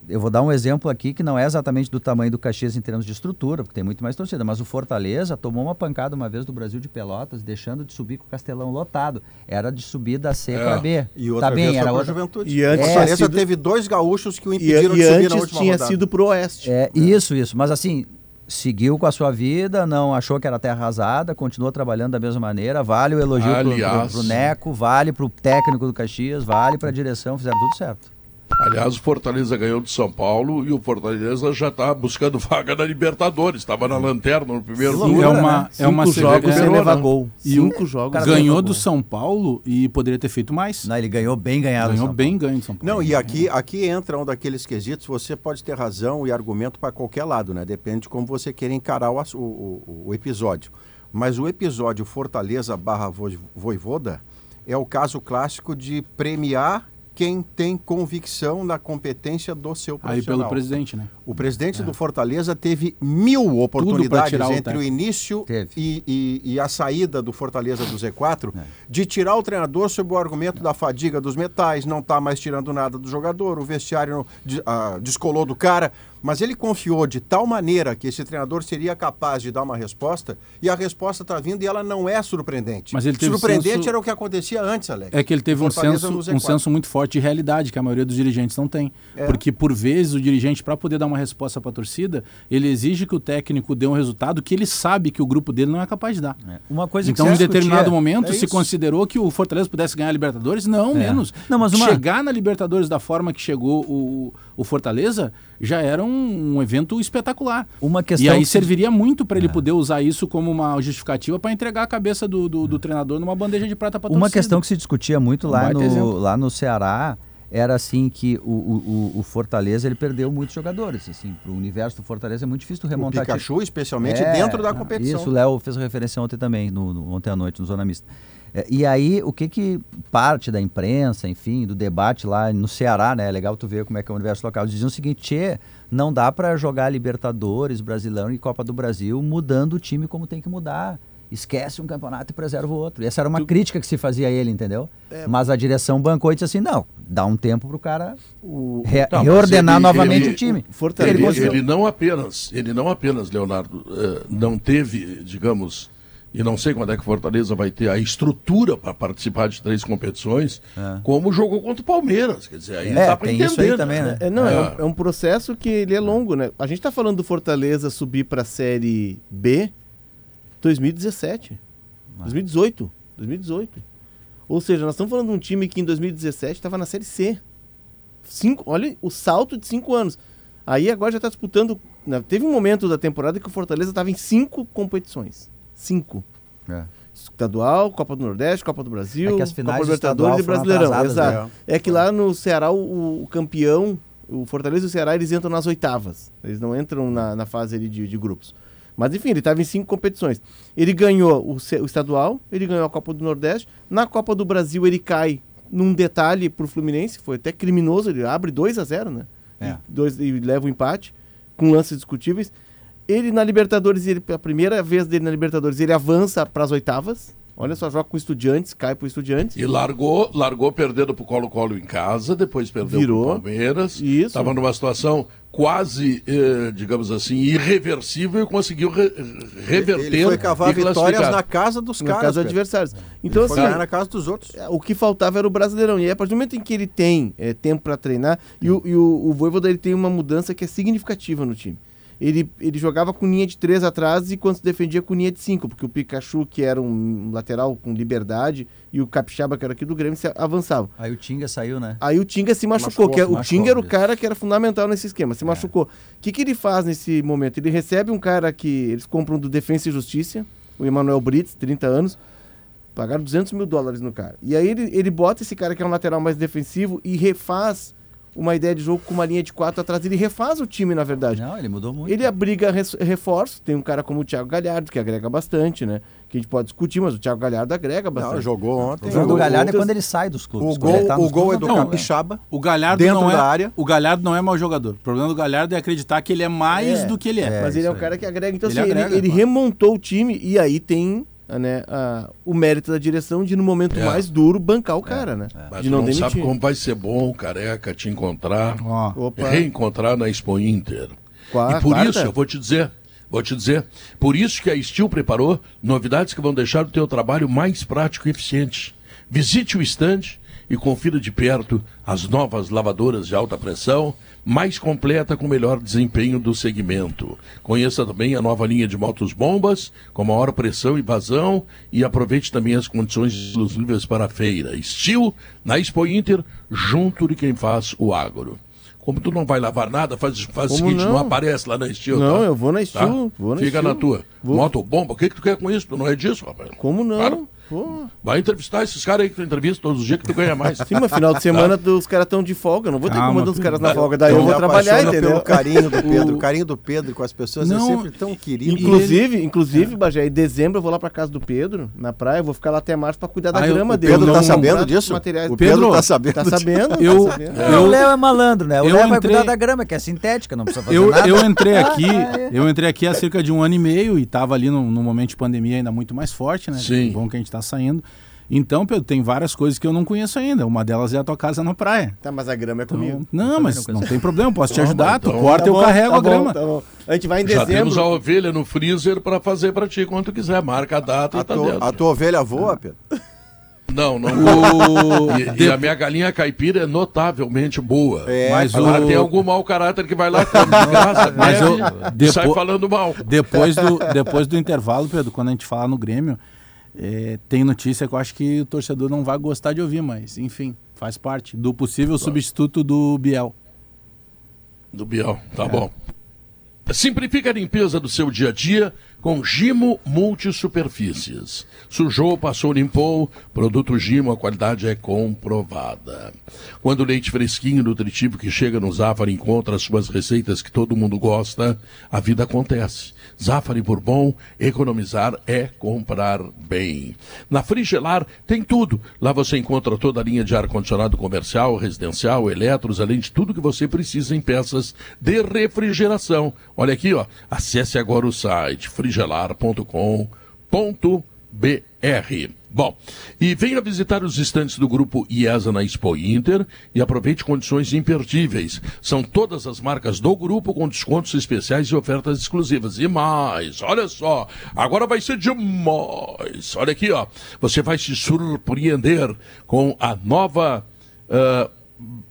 Eu vou dar um exemplo aqui que não é exatamente do tamanho do Caxias em termos de estrutura, porque tem muito mais torcida, mas o Fortaleza tomou uma pancada uma vez do Brasil de Pelotas, deixando de subir com o Castelão lotado. Era de subir da C É. para B. E outra tá bem, era outra... Juventude. E antes o tinha Fortaleza sido- teve dois gaúchos que o E, impediram e de subir na antes última tinha rodada. sido pro Oeste. É, isso, isso. Mas assim, seguiu com a sua vida, não achou que era terra arrasada, continuou trabalhando da mesma maneira. Vale o elogio pro, pro, Aliás- pro Neco, vale pro técnico do Caxias, vale pra direção, fizeram tudo certo. Aliás, o Fortaleza ganhou de São Paulo e o Fortaleza já está buscando vaga na Libertadores. Estava na lanterna no primeiro turno. é uma, né? é uma Cinco jogos sem levar né? gol. E Cinco o jogos ganhou do gol. São Paulo e poderia ter feito mais. Não, ele ganhou bem ganhado. Ganhou São bem Paulo. ganho de São Paulo. Não, e aqui, aqui entra um daqueles quesitos, você pode ter razão e argumento para qualquer lado, né? Depende de como você queira encarar o, o, o- o episódio. Mas o episódio Fortaleza barra Vo- Voivoda é o caso clássico de premiar quem tem convicção na competência do seu Aí profissional. pelo presidente, né? O presidente do Fortaleza teve mil oportunidades o entre o início e, e- e a saída do Fortaleza do Z4 É. de tirar o treinador sob o argumento da fadiga dos metais, não tá mais tirando nada do jogador, o vestiário de- ah, descolou do cara. Mas ele confiou de tal maneira que esse treinador seria capaz de dar uma resposta e a resposta está vindo e ela não é surpreendente. Mas ele teve Surpreendente senso- era o que acontecia antes, Alex. É que ele teve um senso, no Z4. um senso muito forte de realidade, que a maioria dos dirigentes não tem. É. Porque, por vezes, o dirigente, para poder dar uma resposta para a torcida, ele exige que o técnico dê um resultado que ele sabe que o grupo dele não é capaz de dar. É. Uma coisa Então, que em determinado discutia- momento, É se considerou que o Fortaleza pudesse ganhar a Libertadores? Não, menos. Não, mas uma- Chegar na Libertadores da forma que chegou o, o Fortaleza já era um, um evento espetacular. Uma questão e aí que se- serviria muito para ele poder usar isso como uma justificativa para entregar a cabeça do, do, do treinador numa bandeja de prata para Uma questão que se discutia muito Um lá baita no, lá no Ceará era assim que o, o, o- o Fortaleza ele perdeu muitos jogadores. Assim, para o universo do Fortaleza é muito difícil tu O remontar. time. Pikachu, especialmente É, dentro da competição. Isso, o Léo fez referência ontem também, no, no- ontem à noite, no Zona Mista. É, e aí, o que que parte da imprensa, enfim, do debate lá no Ceará, né? É legal tu ver como é que é o universo local. Eles diziam o seguinte, tchê, não dá para jogar Libertadores, Brasileirão e Copa do Brasil mudando o time como tem que mudar. Esquece um campeonato e preserva o outro. E essa era uma crítica que se fazia a ele, entendeu? Mas a direção bancou e disse assim, não, dá um tempo pro cara O- re- mas reordenar ele- novamente ele- o time. o Fortaleza- Ele, ele não apenas, ele não apenas, Leonardo, eh, não teve, digamos, e não sei quando é que o Fortaleza vai ter a estrutura para participar de três competições, como jogou contra o Palmeiras. Quer dizer, aí É, dá para tem entender. isso aí também, né? É, não, é. É. um, é um processo que ele é longo, né? A gente tá falando do Fortaleza subir pra Série B 2017. 2018. 2018. Ou seja, nós estamos falando de um time que em 2017 estava na Série C. Cinco, olha o salto de cinco anos. Aí agora já está disputando. né, Teve um momento da temporada que o Fortaleza estava em cinco competições. Cinco. É. Estadual, Copa do Nordeste, Copa do Brasil, É que as finais Copa do Libertadores e Brasileirão. Exato. É que lá no Ceará, o, o campeão, o Fortaleza e o Ceará, eles entram nas oitavas. Eles não entram na, na fase ali de, de grupos. Mas enfim, ele estava em cinco competições. Ele ganhou o, o estadual, ele ganhou a Copa do Nordeste. Na Copa do Brasil, ele cai num detalhe pro Fluminense, foi até criminoso, ele abre 2 a 0 né? É. E, dois, e leva o empate, com lances discutíveis. Ele na Libertadores, ele, a primeira vez dele na Libertadores, ele avança para as oitavas. Olha só, joga com estudiantes, cai pro estudiantes. E largou, largou perdendo pro Colo-Colo em casa, depois perdeu Virou. pro Palmeiras. Isso. Estava numa situação quase, eh, digamos assim, irreversível e conseguiu re- reverter Ele foi cavar vitórias na casa dos na caras. casa dos adversários. Então, Foi assim, ganhar na casa dos outros. É, o que faltava era o Brasileirão. E aí, a partir do momento em que ele tem é, tempo para treinar, e, o, e o, o Voivoda ele tem uma mudança que é significativa no time. Ele, ele jogava com linha de três atrás e quando se defendia com linha de cinco, porque o Pikachu, que era um lateral com liberdade, e o Capixaba, que era aqui do Grêmio, se avançavam. Aí o Tinga saiu, né? Aí o Tinga se machucou, Machucou, que é- o machucou, Tinga era o cara que era fundamental nesse esquema, se machucou. O que, que ele faz nesse momento? Ele recebe um cara que eles compram do Defensa e Justiça, o Emanuel Brits, 30 anos, pagaram 200 mil dólares no cara. E aí ele, ele bota esse cara que é um lateral mais defensivo e refaz uma ideia de jogo com uma linha de quatro atrás. Ele refaz o time, na verdade. Não, ele mudou muito. Ele abriga reforço, tem um cara como o Thiago Galhardo, que agrega bastante, né? Que a gente pode discutir, mas o Thiago Galhardo agrega bastante. Não, jogou ontem. O jogo do o- Galhardo é quando ele sai dos clubes. O ele gol, tá o gol é do não, Capixaba. O Galhardo, Dentro não é, da área. o Galhardo não é mau jogador. O problema do Galhardo é acreditar que ele é mais É, do que ele é. Mas ele é um cara que agrega. Então, Ele assim, ele, agrega, ele claro. remontou o time e aí tem né, a- o mérito da direção de, no momento É. mais duro, bancar o cara, né? Mas De tu não não, sabe como vai ser bom, careca, te encontrar, Opa, reencontrar na Expo Inter. Qua- e por quarta? isso, eu vou te dizer, vou te dizer, por isso que a Steel preparou novidades que vão deixar o teu trabalho mais prático e eficiente. Visite o estande e confira de perto as novas lavadoras de alta pressão, mais completa com melhor desempenho do segmento. Conheça também a nova linha de motos bombas, com maior pressão e vazão, e aproveite também as condições exclusivas para a feira. Steel, na Expo Inter, junto de quem faz o agro. Como tu não vai lavar nada, faz, faz o seguinte, não? não? aparece lá na Steel. Não, tá? eu vou na Tá? Steel, vou na Fica Steel. na tua. Vou. Moto bomba, o que, que tu quer com isso? Tu não é disso, rapaz. Como não? Claro. Pô. Vai entrevistar esses caras aí que tu entrevista todos os dias que tu ganha mais. Sim, mas final de semana os caras estão de folga. Eu não vou ter que Calma, mandar os caras na Pedro. folga. Daí eu vou trabalhar, entendeu? pelo carinho do Pedro. O- O carinho do Pedro com as pessoas é Não, sempre tão querido. Inclusive, inclusive, Bagé, em dezembro eu vou lá pra casa do Pedro, na praia, eu vou ficar lá até março pra cuidar da Ah, eu- grama o dele. Pedro Não tá comprar sabendo disso? Materiais. O Pedro, Pedro tá sabendo Tá disso. sabendo? Eu- tá sabendo. É, o Léo é malandro, né? O Eu Léo vai cuidar da grama, que é sintética, não precisa fazer Eu, nada. eu entrei aqui, Ah, é. eu entrei aqui há cerca de um ano e meio e estava ali num, momento de pandemia ainda muito mais forte, né? Sim. Bom que a gente está saindo. Então, Pedro, tem várias coisas que eu não conheço ainda. Uma delas é a tua casa na praia. Tá, mas a grama é Então, comigo. não, mas não tem problema, posso te Tá bom, ajudar. tu então. corta e eu bom, carrego tá a bom, grama. tá bom. A gente vai em Já temos a dezembro. ovelha no freezer para fazer para ti quando tu quiser. Marca a data A e tá tua, dentro. a tua ovelha voa, Pedro? Não, não. O- E, e a minha galinha caipira é notavelmente boa. É, Mas Agora o- tem algum mau caráter que vai lá, come graça, Mas bebe, eu- e sai depo- falando mal. Depois do, depois do intervalo, Pedro, quando a gente falar no Grêmio, é, tem notícia que eu acho que o torcedor não vai gostar de ouvir, mas enfim, faz parte do possível substituto do Biel. Do Biel, tá bom. Simplifica a limpeza do seu dia a dia com Gimo Multisuperfícies. Sujou, passou, limpou. Produto Gimo, a qualidade é comprovada. Quando o leite fresquinho e nutritivo que chega no Zafari encontra as suas receitas que todo mundo gosta, a vida acontece. Zafari Bourbon, economizar é comprar bem. Na Frigelar tem tudo. Lá você encontra toda a linha de ar-condicionado comercial, residencial, eletros, além de tudo que você precisa em peças de refrigeração. Olha aqui, ó. Acesse agora o site frigelar.com.br. Bom, e venha visitar os estantes do grupo IESA na Expo Inter e aproveite condições imperdíveis. São todas as marcas do grupo com descontos especiais e ofertas exclusivas. E mais, olha só, agora vai ser demais. Olha aqui, ó. Você vai se surpreender com a nova ah,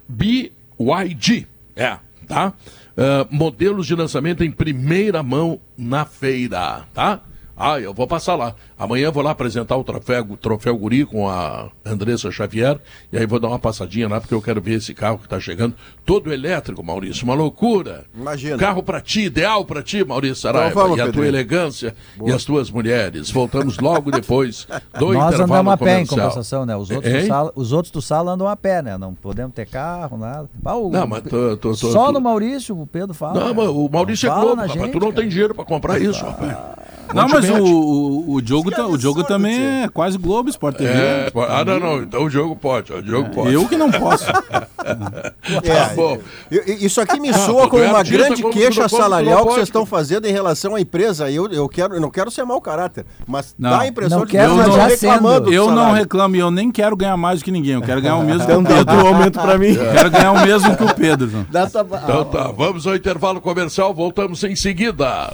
BYD. É, tá? Ah, modelos de lançamento em primeira mão na feira, tá? Ah, eu vou passar lá. Amanhã eu vou lá apresentar o troféu, o troféu Guri com a Andressa Xavier. E aí vou dar uma passadinha lá, porque eu quero ver esse carro que está chegando. Todo elétrico, Maurício. Uma loucura. Imagina. Carro para ti, ideal para ti, Maurício Saraiva. Então vamos, e a tua Pedrinho. elegância e as tuas mulheres. Voltamos logo depois do Nós intervalo andamos a pé em compensação, né? Os outros, Hein? do sala, os outros do sala andam a pé, né? Não podemos ter carro, nada. Ah, o- Não, mas tô- tô- tô- Só tô- no Maurício, o Pedro fala. Não, mas o Maurício é Fala Globo, rapaz. gente, Tu não cara. tem dinheiro para comprar isso, rapaz. Não, mas o, o, o Diogo, tá- o Diogo também é quase Globo, Sport TV. É, ah, não, não. Então o jogo pode. O jogo pode. Eu que não posso. Tá bom. Eu- eu- Isso aqui me soa como é uma grande como queixa não- não salarial que vocês estão fazendo em relação à empresa. Eu, eu, quero, eu não quero ser mau caráter, mas Não. dá a impressão Não de quero, que já estão reclamando do Eu não reclamo e eu nem quero ganhar mais do que ninguém. Eu quero ganhar o mesmo que Então o dá Pedro. aumento pra mim. Quero ganhar o mesmo que o Pedro. Então tá, vamos ao intervalo comercial, voltamos em seguida.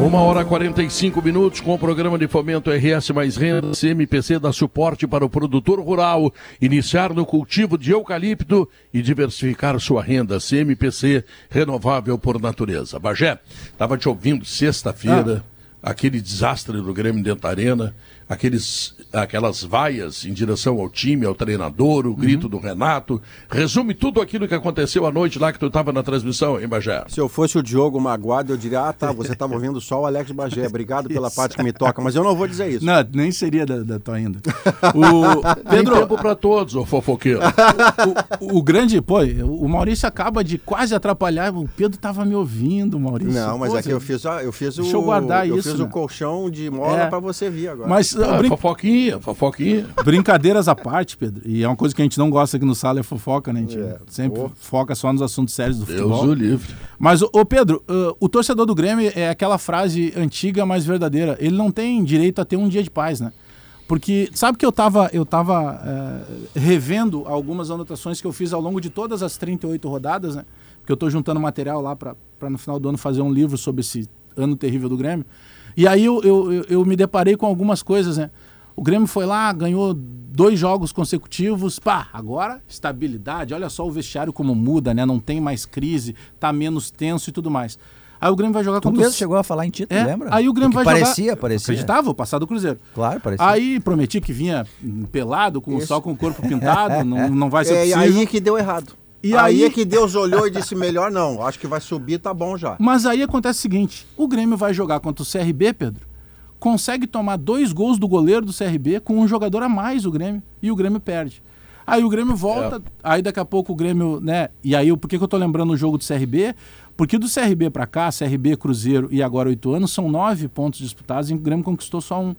Uma hora e 45 minutos com o programa de fomento RS Mais Renda, CMPC dá suporte para o produtor rural iniciar no cultivo de eucalipto e diversificar sua renda. CMPC renovável por natureza. Bagé, estava te ouvindo sexta-feira, aquele desastre do Grêmio dentro da Arena, aqueles, aquelas vaias em direção ao time, ao treinador, o grito do Renato. Resume tudo aquilo que aconteceu à noite lá que tu estava na transmissão, hein, Bagé? Se eu fosse o Diogo magoado, eu diria, ah tá, você estava ouvindo só o Alex Bagé, obrigado pela parte que me toca, mas eu não vou dizer isso. Não, nem seria da, da tua ainda. O Tem Pedro, tempo para todos, ô fofoqueiro. o, o grande, pô, o Maurício acaba de quase atrapalhar. O Pedro tava me ouvindo, Maurício. Não, mas Pô, é que eu fiz, eu fiz o, Deixa eu guardar eu isso, fiz né? o colchão de mola É. pra você vir agora. Mas Ah, brin- fofoquinha, fofoquinha. brincadeiras à parte, Pedro, e é uma coisa que a gente não gosta aqui no sala é fofoca, né? A gente É. sempre foca só nos assuntos sérios do Deus futebol. o livre. Mas, ô Pedro, uh, o torcedor do Grêmio é aquela frase antiga, mas verdadeira. Ele não tem direito a ter um dia de paz, né? Porque sabe que eu tava, eu tava revendo algumas anotações que eu fiz ao longo de todas as 38 rodadas, né? Porque eu tô juntando material lá para no final do ano fazer um livro sobre esse ano terrível do Grêmio. E aí eu, eu, eu- eu me deparei com algumas coisas, né? O Grêmio foi lá, ganhou dois jogos consecutivos. Pá, agora estabilidade. Olha só o vestiário como muda, né? Não tem mais crise, tá menos tenso e tudo mais. Aí o Grêmio vai jogar Tu contra mesmo o... chegou a falar em título, É, lembra? Aí o Grêmio Porque vai jogar... parecia, parecia. Acreditava, o passado do Cruzeiro. Claro, parecia. Aí prometi que vinha pelado, com, só com o corpo pintado, não, não vai ser é possível. aí que deu errado. E aí, aí- é que Deus olhou e disse, melhor não, acho que vai subir, tá bom já. Mas aí acontece o seguinte: o Grêmio vai jogar contra o CRB, Pedro. Consegue tomar dois gols do goleiro do CRB com um jogador a mais o Grêmio e o Grêmio perde. Aí o Grêmio volta, aí daqui a pouco o Grêmio, né? E aí por que, que eu tô lembrando o jogo do CRB? Porque do CRB pra cá, CRB, Cruzeiro e agora oito anos, são nove pontos disputados e o Grêmio conquistou só um.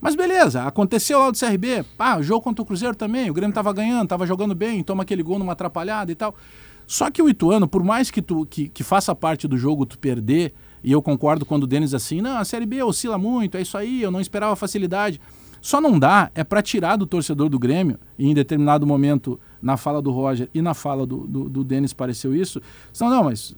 Mas beleza, aconteceu lá do CRB, pá, o jogo contra o Cruzeiro também, o Grêmio tava ganhando, tava jogando bem, toma aquele gol numa atrapalhada e tal. Só que o Ituano, por mais que tu que, que faça parte do jogo tu perder, e eu concordo quando o Denis assim, não, a Série B oscila muito, é isso aí, eu não esperava facilidade. Só não dá, é para tirar do torcedor do Grêmio, e em determinado momento, na fala do Roger e na fala do, do, do Denis pareceu isso. Não, não, mas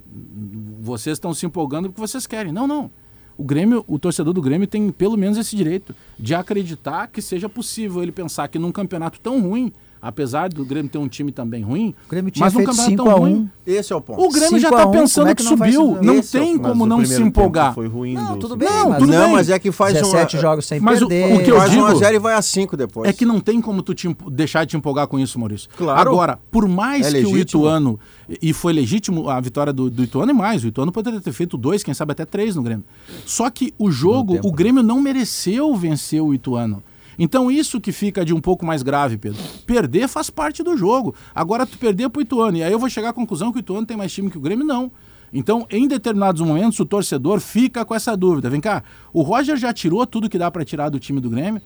vocês estão se empolgando porque vocês querem. Não, não. O Grêmio, o torcedor do Grêmio tem pelo menos esse direito de acreditar que seja possível ele pensar que num campeonato tão ruim, apesar do Grêmio ter um time também ruim, O Grêmio tinha mas feito campeonato 5 tão a 1. ruim, Esse é o ponto. o Grêmio já 5 tá a 1, pensando é que, que subiu. Não Esse é o tem ponto. como Mas o não se empolgar. Foi ruim Não, do tudo bem, Não, mas tudo não, bem. mas é que faz 17 um, jogos sem Mas o- perder. o que eu faz digo- 1 a 0 e vai a 5 depois. É que não tem como tu te deixar de te empolgar com isso, Maurício. Claro. Agora, por mais É que o. Ituano, e foi legítimo a vitória do, do Ituano e mais, o Ituano poderia ter feito dois, quem sabe até três no Grêmio. Só que o jogo, o Grêmio não mereceu vencer o Ituano. Então isso que fica de um pouco mais grave, Pedro. Perder faz parte do jogo. Agora tu perder pro Ituano, e aí eu vou chegar à conclusão que o Ituano tem mais time que o Grêmio, não. Então, em determinados momentos, o torcedor fica com essa dúvida. Vem cá, o Roger já tirou tudo que dá para tirar do time do Grêmio?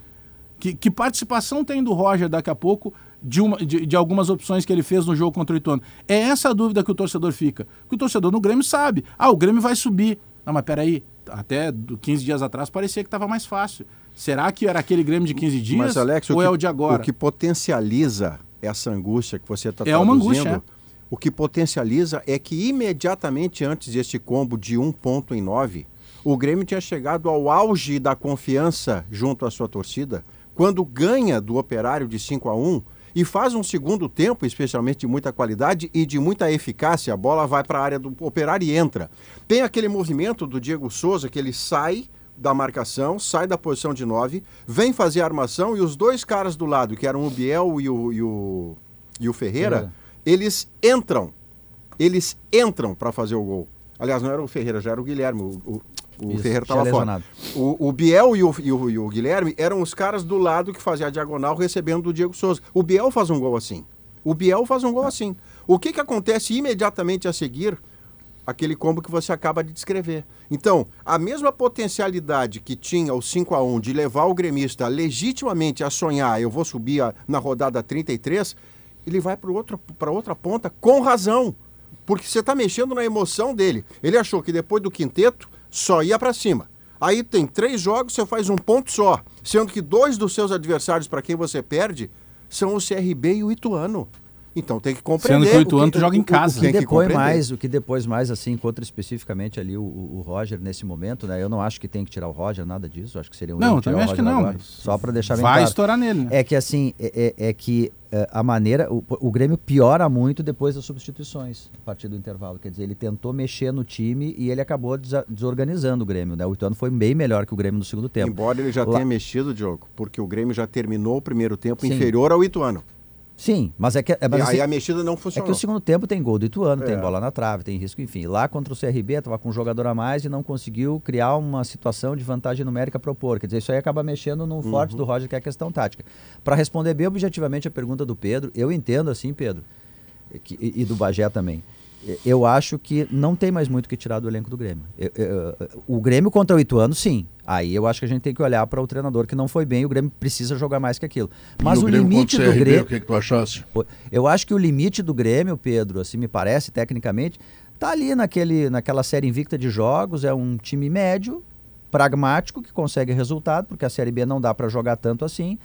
Que, que participação tem do Roger daqui a pouco de, uma, de, de algumas opções que ele fez no jogo contra o Ituano? É essa a dúvida que o torcedor fica. Que o torcedor no Grêmio sabe. Ah, o Grêmio vai subir. Não, mas peraí, até do 15 dias atrás parecia que estava mais fácil. Será que era aquele Grêmio de 15 dias Mas, Alex, ou o é que, o de agora? O que potencializa essa angústia que você está É uma angústia, é. o que potencializa é que imediatamente antes deste combo de um ponto em nove, o Grêmio tinha chegado ao auge da confiança junto à sua torcida, quando ganha do Operário de 5 a 1 e faz um segundo tempo, especialmente de muita qualidade e de muita eficácia. A bola vai para a área do operário e entra. Tem aquele movimento do Diego Souza que ele sai da marcação, sai da posição de 9, vem fazer a armação e os dois caras do lado, que eram o Biel e o, e o, e o Ferreira, eles entram. Eles entram para fazer o gol. Aliás, não era o Ferreira, já era o Guilherme. O, o, o Isso, Ferreira estava fora. O, o Biel e o, e, o, e o Guilherme eram os caras do lado que faziam a diagonal recebendo do Diego Souza. O Biel faz um gol assim. O Biel faz um gol assim. O que, que acontece imediatamente a seguir? Aquele combo que você acaba de descrever. Então, a mesma potencialidade que tinha o 5 a 1 de levar o gremista legitimamente a sonhar, eu vou subir a- na rodada 33, ele vai para outra ponta com razão. Porque você está mexendo na emoção dele. Ele achou que depois do quinteto só ia para cima. Aí tem três jogos, você faz um ponto só. Sendo que dois dos seus adversários para quem você perde são o CRB e o Ituano. Então tem que compreender. Sendo que o Ituano tu joga em casa. O que que depois mais, o que depois mais assim, encontra especificamente ali o, o- o Roger nesse momento, né? Eu não acho que tem que tirar o Roger, nada disso. Acho que seria um Não, também acho que não, agora. Só para deixar bem Vai claro. estourar nele, né? É que assim, é, é- é que é, a maneira. O, o Grêmio piora muito depois das substituições a partir do intervalo. Quer dizer, ele tentou mexer no time e ele acabou desa- desorganizando o Grêmio. Né? O Ituano foi bem melhor que o Grêmio no segundo tempo. Embora ele já Lá- tenha mexido, Diogo, porque o Grêmio já terminou o primeiro tempo Sim. inferior ao Ituano. Sim, mas é que. É, mas e assim, aí a mexida não É funcionou. que o segundo tempo tem gol do Ituano, tem É. bola na trave, tem risco, enfim. Lá contra o CRB, estava com um jogador a mais e não conseguiu criar uma situação de vantagem numérica para propor. Quer dizer, isso aí acaba mexendo no forte Uhum. do Roger, que é a questão tática. Para responder bem objetivamente a pergunta do Pedro, eu entendo assim, Pedro, que- e, e do Bagé também. Eu acho que não tem mais muito o que tirar do elenco do Grêmio. Eu- eu- o Grêmio contra o Ituano, sim. Aí eu acho que a gente tem que olhar para o treinador que não foi bem. O Grêmio precisa jogar mais que aquilo. Mas o, Grêmio limite o do Grêmio. O que, que tu achasse? Eu acho que o limite do Grêmio, Pedro, assim me parece, tecnicamente, tá ali naquele, naquela série invicta de jogos. É um time médio, pragmático, que consegue resultado, porque a Série B não dá para jogar tanto assim.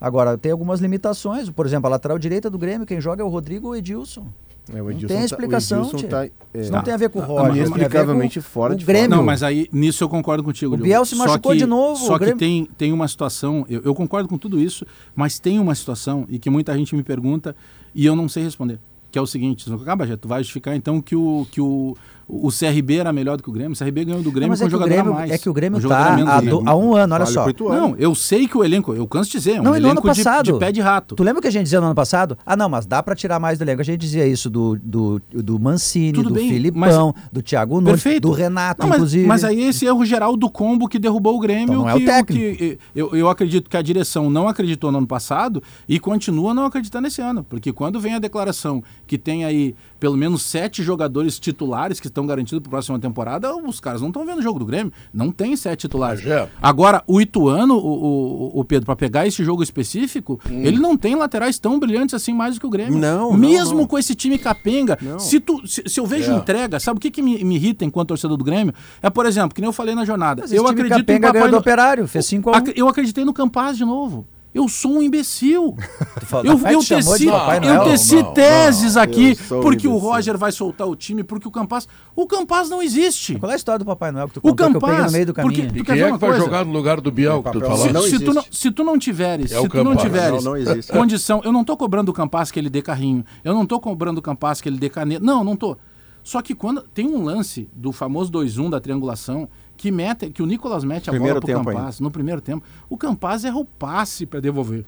Agora, tem algumas limitações. Por exemplo, a lateral direita do Grêmio, quem joga é o Rodrigo o Edilson. É, o Não tem tá- o explicação, tia. tá, é, Isso não tem a ver com o Roger. inexplicavelmente fora o de Grêmio. Não, mas aí nisso eu concordo contigo. O. Biel se Só machucou que- de novo, Só que tem, tem uma situação, eu, eu concordo com tudo isso, mas tem uma situação e que muita gente me pergunta e eu não sei responder. Que é o seguinte, acaba, já tu vai justificar então que o, que o, o CRB era melhor do que o Grêmio. O CRB ganhou do Não, Grêmio mas com é um jogador Grêmio, a mais. é que o Grêmio Um tá menos há, do- há um ano, olha Vale só. Não, eu sei que o elenco, eu canso de dizer, é um Não, elenco de, passado? de pé de rato. Tu lembra o que a gente dizia no ano passado? Ah, não, mas dá pra tirar mais do elenco. A gente dizia isso do, do, do Mancini, Tudo do bem, Filipão, do Thiago Nunes, Perfeito. do Renato, Não, mas, inclusive. Mas aí esse erro geral do combo que derrubou o Grêmio. Então não é o que, técnico. que- eu, eu acredito que a direção não acreditou no ano passado e continua não acreditando nesse ano. Porque quando vem a declaração que tem aí pelo menos sete jogadores titulares que estão garantidos para a próxima temporada, os caras não estão vendo o jogo do Grêmio. Não tem sete titulares. Bagé. Agora, o Ituano, o, o, o Pedro, para pegar esse jogo específico, ele não tem laterais tão brilhantes assim mais do que o Grêmio. Não, não, Mesmo não. com esse time capenga, Não. se, tu, se, se eu vejo É. entrega, sabe o que, que me, me irrita enquanto torcedor do Grêmio? É, por exemplo, que nem eu falei na jornada. Mas esse eu time acredito em capenga Papai ganhou do No- Operário, fez 5 a 1. Ac- Eu acreditei no Campaz de novo. Eu sou um imbecil. fala- Eu, eu teci, eu teci Não, teses não. aqui um porque o. Roger vai soltar o time, porque o Campaz. O Campaz não existe. Qual é a história do Papai Noel que tu O contou que eu peguei Campaz, no meio do porque- caminho? E Tu quer quem é que vai coisa? jogar no lugar do Biel que tu não se, tu não, se tu não tiveres, É se tu não Campaz. tiveres Não, não existe. condição, eu não tô cobrando o Campaz que ele dê carrinho, eu não tô cobrando o Campaz que ele dê caneta, não, não tô. Só que quando tem um lance do famoso 2-1 da triangulação que mete, que o Nicolas mete a Primeiro bola pro Campaz no primeiro tempo, o Campaz erra o passe para devolver.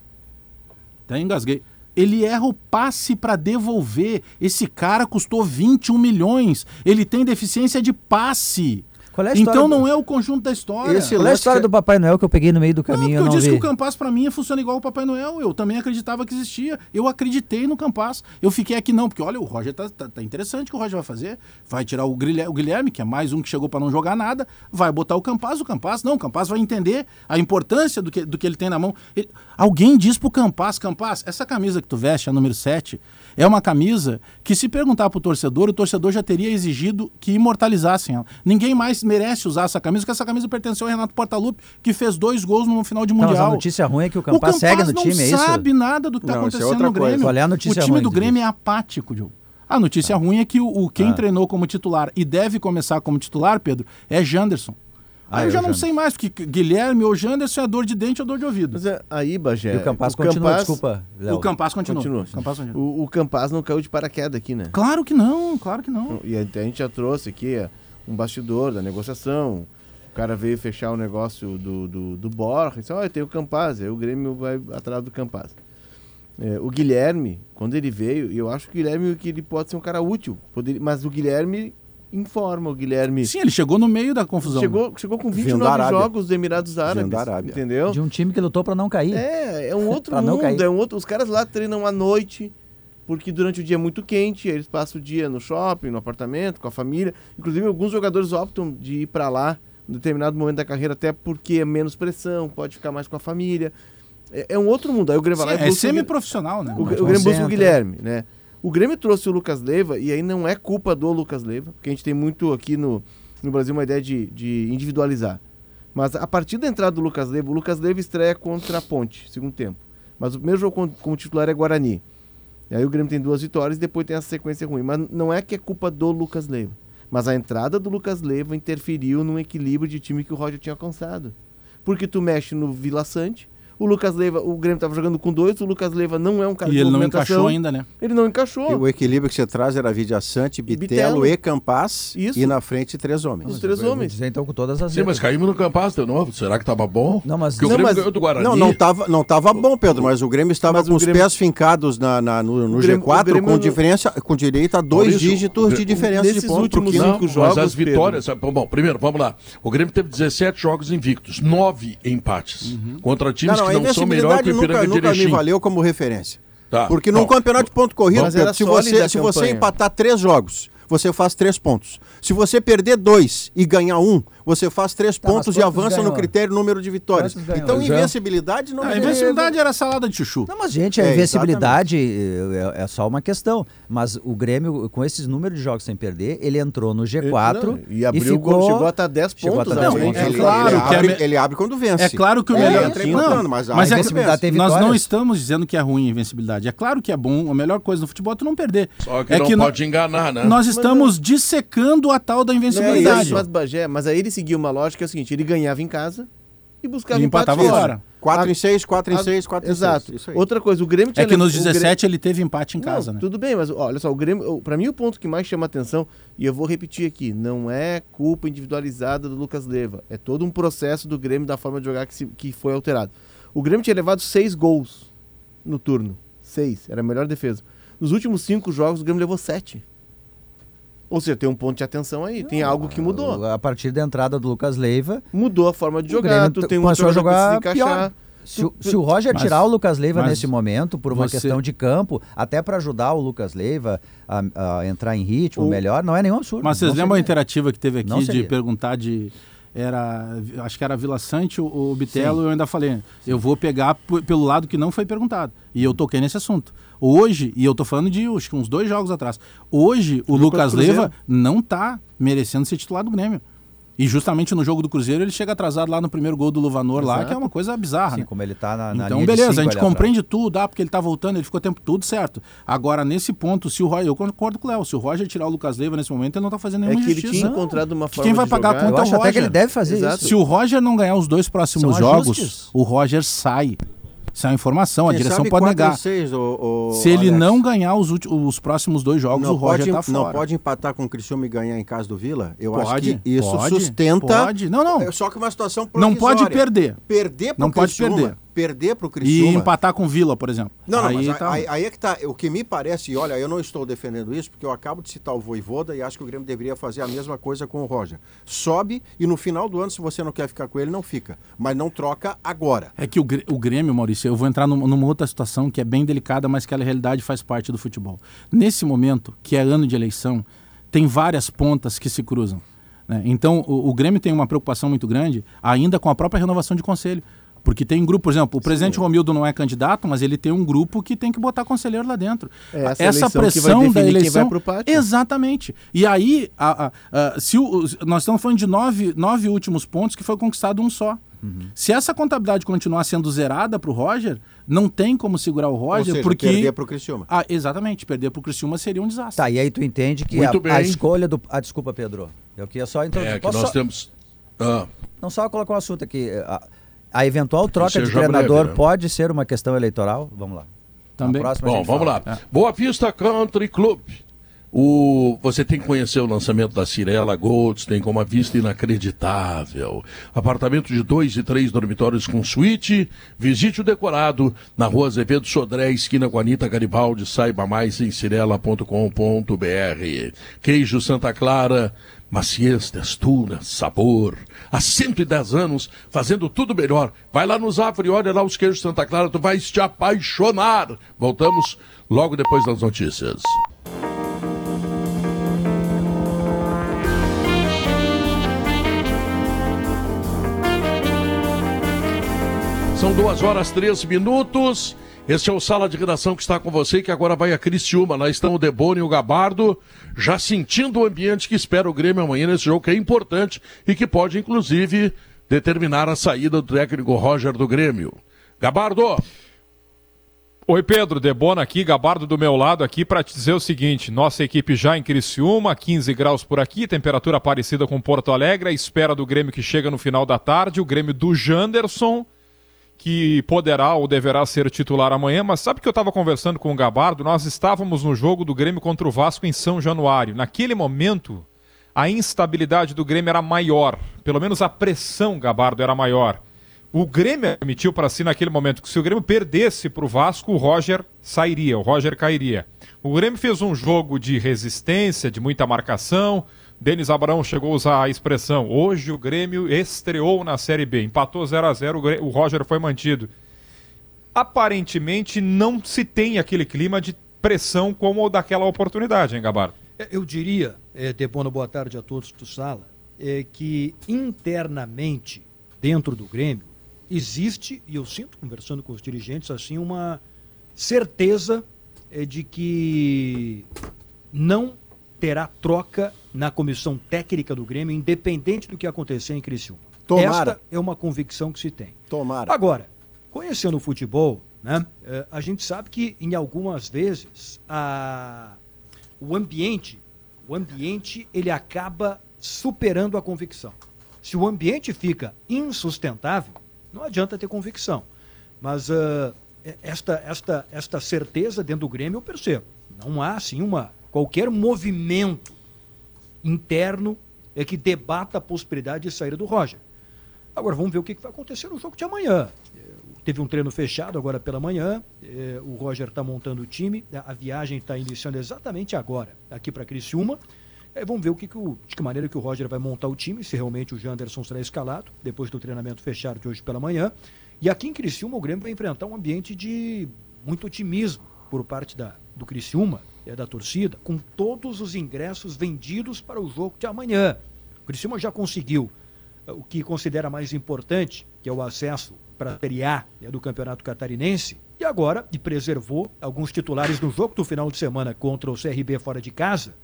Até engasguei. Ele erra o passe para devolver. Esse cara custou 21 milhões. Ele tem deficiência de passe. Qual é Então do- não é o conjunto da história. Esse Qual é a história que- do Papai Noel que eu peguei no meio do Não, porque caminho e eu eu não disse vi? que o Campaz pra mim funciona igual o Papai Noel. Eu também acreditava que existia. Eu acreditei no Campaz. Eu fiquei aqui não, porque olha, o Roger tá, tá- tá interessante o que o Roger vai fazer. Vai tirar o Guilherme, o Guilherme, que é mais um que chegou pra não jogar nada, vai botar o Campaz, o Campaz não, o Campaz vai entender a importância do que, do que ele tem na mão. Ele- alguém diz pro Campaz, Campaz, essa camisa que tu veste, a número 7, é uma camisa que se perguntar pro torcedor, o torcedor já teria exigido que imortalizassem ela. Ninguém mais merece usar essa camisa, porque essa camisa pertenceu ao Renato Portaluppi, que fez dois gols no final de Não, mas Mundial. a notícia ruim é que o O Campaz, segue no não time, é isso? sabe nada do que está Não, é acontecendo outra no. Grêmio. Qual é a notícia o time ruim do Grêmio é apático, Diogo. A notícia ruim é que o, o quem Ah. treinou como titular e deve começar como titular, Pedro, é Janderson. Ah, Aí eu já não sei mais, porque Guilherme ou Janderson é dor de dente ou dor de ouvido. Mas é, aí, Bagé. E o Campas o continua, Campas- desculpa. Léo. O Campas continua. Continua. O Campas continua. O, o Campas não caiu de paraquedas aqui, né? Claro que não, claro que não. E até a gente já trouxe aqui é, um bastidor da negociação. O cara veio fechar o negócio do, do, do Borja. Disse, olha, tem o Campaz. Aí o Grêmio vai atrás do Campaz. É, o Guilherme, quando ele veio, eu acho que o Guilherme que ele pode ser um cara útil. Poderia, mas o Guilherme informa, o Guilherme Sim, ele chegou no meio da confusão. chegou, chegou com Vindo 29 da Arábia. jogos dos Emirados Árabes. da Arábia. Entendeu? De um time que lutou pra não cair. É, é um outro mundo, cair. é um outro. Os caras lá treinam à noite, porque durante o dia é muito quente, aí eles passam o dia no shopping, no apartamento, com a família. Inclusive, alguns jogadores optam de ir pra lá em determinado momento da carreira, até porque é menos pressão, pode ficar mais com a família. É, é um outro mundo. Aí o Grêmio vai lá e é semi-profissional, né? o, o Grêmio busca o. Guilherme, né? O Grêmio trouxe o Lucas Leiva, e aí não é culpa do Lucas Leiva, porque a gente tem muito aqui no, no Brasil uma ideia de, de individualizar. Mas a partir da entrada do Lucas Leiva, o Lucas Leiva estreia contra a Ponte, segundo tempo. Mas o primeiro jogo como, como titular é Guarani. E aí o Grêmio tem duas vitórias e depois tem essa sequência ruim. Mas não é que é culpa do Lucas Leiva. Mas a entrada do Lucas Leiva interferiu no equilíbrio de time que o Roger tinha alcançado. Porque tu mexe no Vila Sante, o Lucas Leiva, o Grêmio estava jogando com dois, o Lucas Leiva não é um cara E de ele não encaixou ainda, né? Ele não encaixou. E o equilíbrio que você traz era Vidia Sante, Bitelo, Bitelo. e Campaz. Isso. E na frente, três homens. Os três homens. dizer então com todas as Sim, mas caímos no Campas de novo. Será que tava bom? Não, mas- Porque o Não, Grêmio mas- ganhou do Guarani. Não, não tava, não tava bom, Pedro, mas o Grêmio estava Mas o com os Grêmio- pés fincados na, na- no, no O Grêmio- G4, o Grêmio com, não- diferença, com direito a dois Maurício, dígitos o de diferença nesses de ponto. últimos Não, cinco mas jogos, as Pedro. vitórias. Bom, primeiro, vamos lá. O Grêmio teve 17 jogos invictos, 9 empates. Contra times Não, não, a que não são melhor que invencibilidade o Ipiranga nunca, nunca me valeu como referência. Tá, Porque num bom. campeonato de ponto corrido, Pedro, se você, a se você empatar três jogos, você faz três pontos. Se você perder dois e ganhar um, você faz três Tá, pontos e avança no ganhou? critério número de vitórias. Então, é. invencibilidade não A me invencibilidade era salada de chuchu. Não, mas, gente, a É, invencibilidade é, é só uma questão. Mas o Grêmio, com esses números de jogos sem perder, ele entrou no G4 Não, e abriu ficou... o gol, chegou a estar 10 chegou a pontos. à 10 frente. pontos. É Ele, claro ele é abre, ele abre quando vence. É claro que o É, melhor. entra Não, mas a mas é que nós não estamos dizendo que é ruim a invencibilidade. É claro que é bom. A melhor coisa no futebol é tu não perder. Só que é não que no- pode enganar, né? nós estamos dissecando a tal da É invencibilidade. mas, Bagé, mas aí ele seguia uma lógica é o seguinte: ele ganhava em casa e buscava E empate empatava fora. fora. 4 A- em 6, 4 em a- 6, 4 em 6. Exato. Outra coisa, o Grêmio tinha É que nos levado- o Grêmio- 17 ele teve empate em casa, não, né? Tudo bem, mas olha só, o Grêmio, para mim o ponto que mais chama atenção, e eu vou repetir aqui, não é culpa individualizada do Lucas Leiva, é todo um processo do Grêmio da forma de jogar que, se- que foi alterado. O Grêmio tinha levado seis gols no turno, seis, era a melhor defesa. Nos últimos cinco jogos o Grêmio levou sete. Ou seja, tem um ponto de atenção aí, tem algo que mudou. A partir da entrada do Lucas Leiva, Mudou a forma de jogar, tu tem um começou a jogador que jogar se encaixar. se, o- se o Roger Mas- tirar o Lucas Leiva mas nesse momento, por uma você- questão de campo, até para ajudar o Lucas Leiva a, a entrar em ritmo O- melhor, não é nenhum absurdo. Mas vocês Não lembram a seria. interativa que teve Não aqui de seria. perguntar de. Era. Acho que era Vila Sante, o, o Bitelo, eu ainda falei, eu vou pegar p- pelo lado que não foi perguntado. E eu toquei nesse assunto. Hoje, e eu tô falando de acho que uns dois jogos atrás. Hoje, o Lucas. Leiva não tá merecendo ser titular do Grêmio. E justamente no jogo do Cruzeiro ele chega atrasado lá no primeiro gol do Luvanor lá, Exato. que é uma coisa bizarra. Sim, né? como ele tá na, na Então, linha de beleza, cinco a gente compreende tudo, ah, porque ele tá voltando, ele ficou tempo tudo certo. Agora, nesse ponto, se o Roger, eu concordo com o Léo, se o Roger tirar o Lucas Leiva nesse momento, ele não tá fazendo É nenhuma que ele injustiça. tinha encontrado uma Que forma quem vai de pagar a jogar. atrás. conta Eu é o acho até que Roger. ele deve fazer Exato. isso. Se o Roger não ganhar os dois próximos São jogos, ajustes. o Roger sai. Isso é uma informação, a Quem direção pode 4 em negar. 6, o, o Se ele Alex. não ganhar os, ulti- os próximos dois jogos, o Roger pode, tá fora. não pode empatar com o Criciúma e ganhar em casa do Vila? Eu Pode, acho que isso pode, sustenta. pode. Não, não. É Só que uma situação Não pode provisória. perder. Perder pro Não pode Criciúma, perder. Perder pro E Criciúma. empatar com o Vila, por exemplo. Não, não, aí mas tá... aí, aí é que tá. O que me parece, e olha, eu não estou defendendo isso, porque eu acabo de citar o Voivoda e acho que o Grêmio deveria fazer a mesma coisa com o Roger. Sobe e no final do ano, se você não quer ficar com ele, não fica. Mas não troca agora. É que o, o Grêmio, Maurício, eu vou entrar num- numa outra situação que é bem delicada, mas que a realidade faz parte do futebol. Nesse momento, que é ano de eleição, tem várias pontas que se cruzam. né? Então, o, o Grêmio tem uma preocupação muito grande ainda com a própria renovação de conselho. Porque tem grupo, por exemplo, o presidente Romildo não é candidato, mas ele tem um grupo que tem que botar conselheiro lá dentro. É essa eleição que vai pressão da quem eleição. vai pro pátio. Exatamente. E aí, a- a- a- se o- nós estamos falando de nove, nove últimos pontos que foi conquistado um só. Se essa contabilidade continuar sendo zerada para o Roger, não tem como segurar o Ou Roger, seja, porque. perder pro Criciúma. Ah, exatamente, perder para o Criciúma seria um desastre. Tá, e aí tu entende que a, a escolha do. Ah, desculpa, Pedro. Eu queria só introduzir. É que nós só- temos. Ah, Não só colocar um assunto aqui. A, a eventual troca de seja treinador breve, né? pode ser uma questão eleitoral? Vamos lá. Também. Próxima Bom, vamos fala. lá. Boa Vista Country Club. O, você tem que conhecer o lançamento da Cirela Golds, tem com uma vista inacreditável. Apartamento de dois e três dormitórios com suíte. Visite o decorado na rua Azevedo Sodré, esquina com Anitta Garibaldi. Saiba mais em cirela.com.br. Queijo Santa Clara, maciez, textura, sabor. Há 110 anos, fazendo tudo melhor. Vai lá no Zafre, olha lá os queijos Santa Clara, tu vais te apaixonar. Voltamos logo depois das notícias. São duas horas, três minutos. Este é o Sala de Redação que está com você, que agora vai a Criciúma. Lá estão o Debone e o Gabardo, já sentindo o ambiente que espera o Grêmio amanhã nesse jogo, que é importante e que pode, inclusive, determinar a saída do técnico Roger do Grêmio. Gabardo, Oi Pedro, Debona aqui, Gabardo do meu lado aqui para te dizer o seguinte, nossa equipe já em Criciúma, 15 graus por aqui, temperatura parecida com Porto Alegre, a espera do Grêmio que chega no final da tarde, o Grêmio do Janderson, que poderá ou deverá ser titular amanhã, mas sabe que eu estava conversando com o Gabardo, nós estávamos no jogo do Grêmio contra o Vasco em São Januário, naquele momento a instabilidade do Grêmio era maior, pelo menos a pressão, Gabardo, era maior. O Grêmio admitiu para si naquele momento que se o Grêmio perdesse para o Vasco, o Roger sairia, o Roger cairia. O Grêmio fez um jogo de resistência, de muita marcação. Denis Abraão chegou a usar a expressão: hoje o Grêmio estreou na Série B, empatou 0 a 0 o, Roger foi mantido. Aparentemente não se tem aquele clima de pressão como o daquela oportunidade, hein, Gabardo? É, Eu diria, é, Debono, boa tarde a todos do Sala, é que internamente, dentro do Grêmio, existe, e eu sinto conversando com os dirigentes, assim, uma certeza é, de que não terá troca na comissão técnica do Grêmio, independente do que acontecer em Criciúma. Tomara. Esta é uma convicção que se tem. Tomara. Agora, conhecendo o futebol, né, eh, a gente sabe que em algumas vezes a, o ambiente, o ambiente ele acaba superando a convicção. Se o ambiente fica insustentável, não adianta ter convicção. Mas eh, esta, esta, esta certeza dentro do Grêmio eu percebo. Não há assim uma qualquer movimento interno é que debata a possibilidade de saída do Roger. Agora vamos ver o que vai acontecer no jogo de amanhã. Eh, Teve um treino fechado agora pela manhã. eh, O Roger está montando o time. A a viagem está iniciando exatamente agora, aqui para Criciúma. Vamos ver o que que o, de que maneira que o Roger vai montar o time, se realmente o Janderson será escalado, depois do treinamento fechado de hoje pela manhã. E aqui em Criciúma o Grêmio vai enfrentar um ambiente de muito otimismo por parte da, do Criciúma, é, da torcida, com todos os ingressos vendidos para o jogo de amanhã. O Criciúma já conseguiu eh, o que considera mais importante, que é o acesso para a Série A né, do Campeonato Catarinense, e agora, e preservou alguns titulares no jogo do final de semana contra o CRB fora de casa.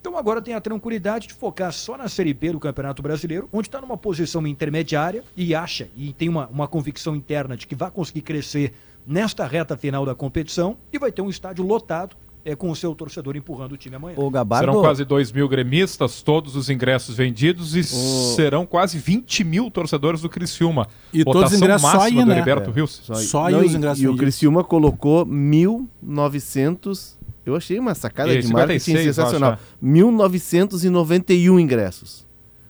Então agora tem a tranquilidade de focar só na Série B do Campeonato Brasileiro, onde está numa posição intermediária e acha, e tem uma, uma convicção interna de que vai conseguir crescer nesta reta final da competição e vai ter um estádio lotado é, com o seu torcedor empurrando o time amanhã. O Gabardo, Serão quase 2 mil gremistas, todos os ingressos vendidos e serão quase 20 mil torcedores do Criciúma. E todos os ingressos só máxima aí, do né? Heriberto É. Rios. Só aí Não, os ingressos E o vendidos. Criciúma colocou 1.900. Eu achei uma sacada E de marketing 56, eu sensacional. acho, 1.991 ingressos.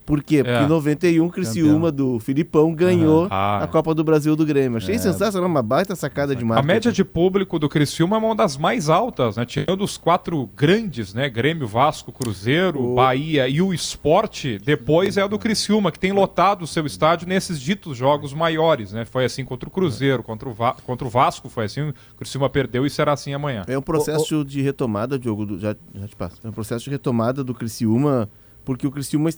Por quê? Porque É. em 91 o Criciúma do Filipão ganhou Ah. a Copa do Brasil do Grêmio. Achei sensacional, uma baita sacada de A marketing. média de público do Criciúma é uma das mais altas, né? Tirando os quatro grandes, né? Grêmio, Vasco, Cruzeiro, Bahia e o Esporte, depois é a do Criciúma, que tem lotado o seu estádio nesses ditos jogos maiores, né? Foi assim contra o Cruzeiro, contra o, Va- contra o Vasco foi assim, o Criciúma perdeu e será assim amanhã. É um processo de retomada, Diogo, do- já, já te passo. É um processo de retomada do Criciúma, porque o Criciúma,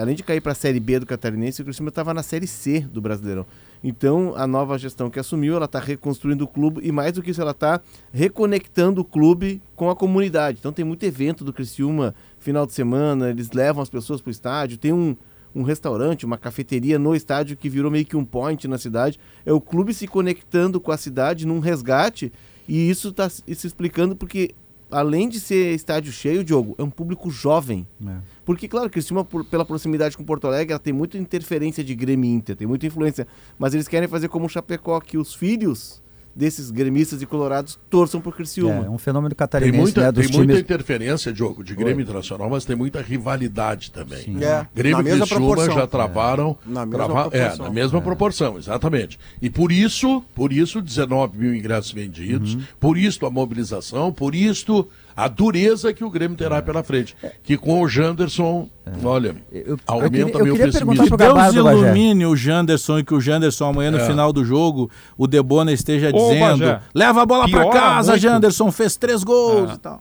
além de cair para a Série B do Catarinense, o Criciúma estava na Série C do Brasileirão. Então, a nova gestão que assumiu, ela está reconstruindo o clube e, mais do que isso, ela está reconectando o clube com a comunidade. Então, tem muito evento do Criciúma, final de semana, eles levam as pessoas para o estádio, tem um, um restaurante, uma cafeteria no estádio que virou meio que um point na cidade. É o clube se conectando com a cidade num resgate e isso está se explicando porque além de ser estádio cheio, Diogo, é um público jovem. É. Porque, claro, Criciúma, por- pela proximidade com Porto Alegre, ela tem muita interferência de Grêmio Inter, tem muita influência. Mas eles querem fazer como o Chapecó, que os filhos desses gremistas e colorados torçam por Criciúma. É um fenômeno Tem catarinense, muita, né? Dos tem muita times. interferência, Diogo, de Grêmio Internacional, mas tem muita rivalidade também. Sim. É, Grêmio na e Criciúma já travaram. Na mesma trava- É, proporção. na mesma proporção, exatamente. E por isso, por isso, 19 mil ingressos vendidos, Uhum. por isso a mobilização, por isso a dureza que o Grêmio terá pela frente. Que com o Janderson, olha, Eu- eu aumenta eu meu pessimismo. Que Deus ilumine o Janderson e que o Janderson amanhã no É. final do jogo, o Debona esteja Ô, dizendo: Bagé, leva a bola pra piora casa, muito. Janderson, fez três gols É. e tal.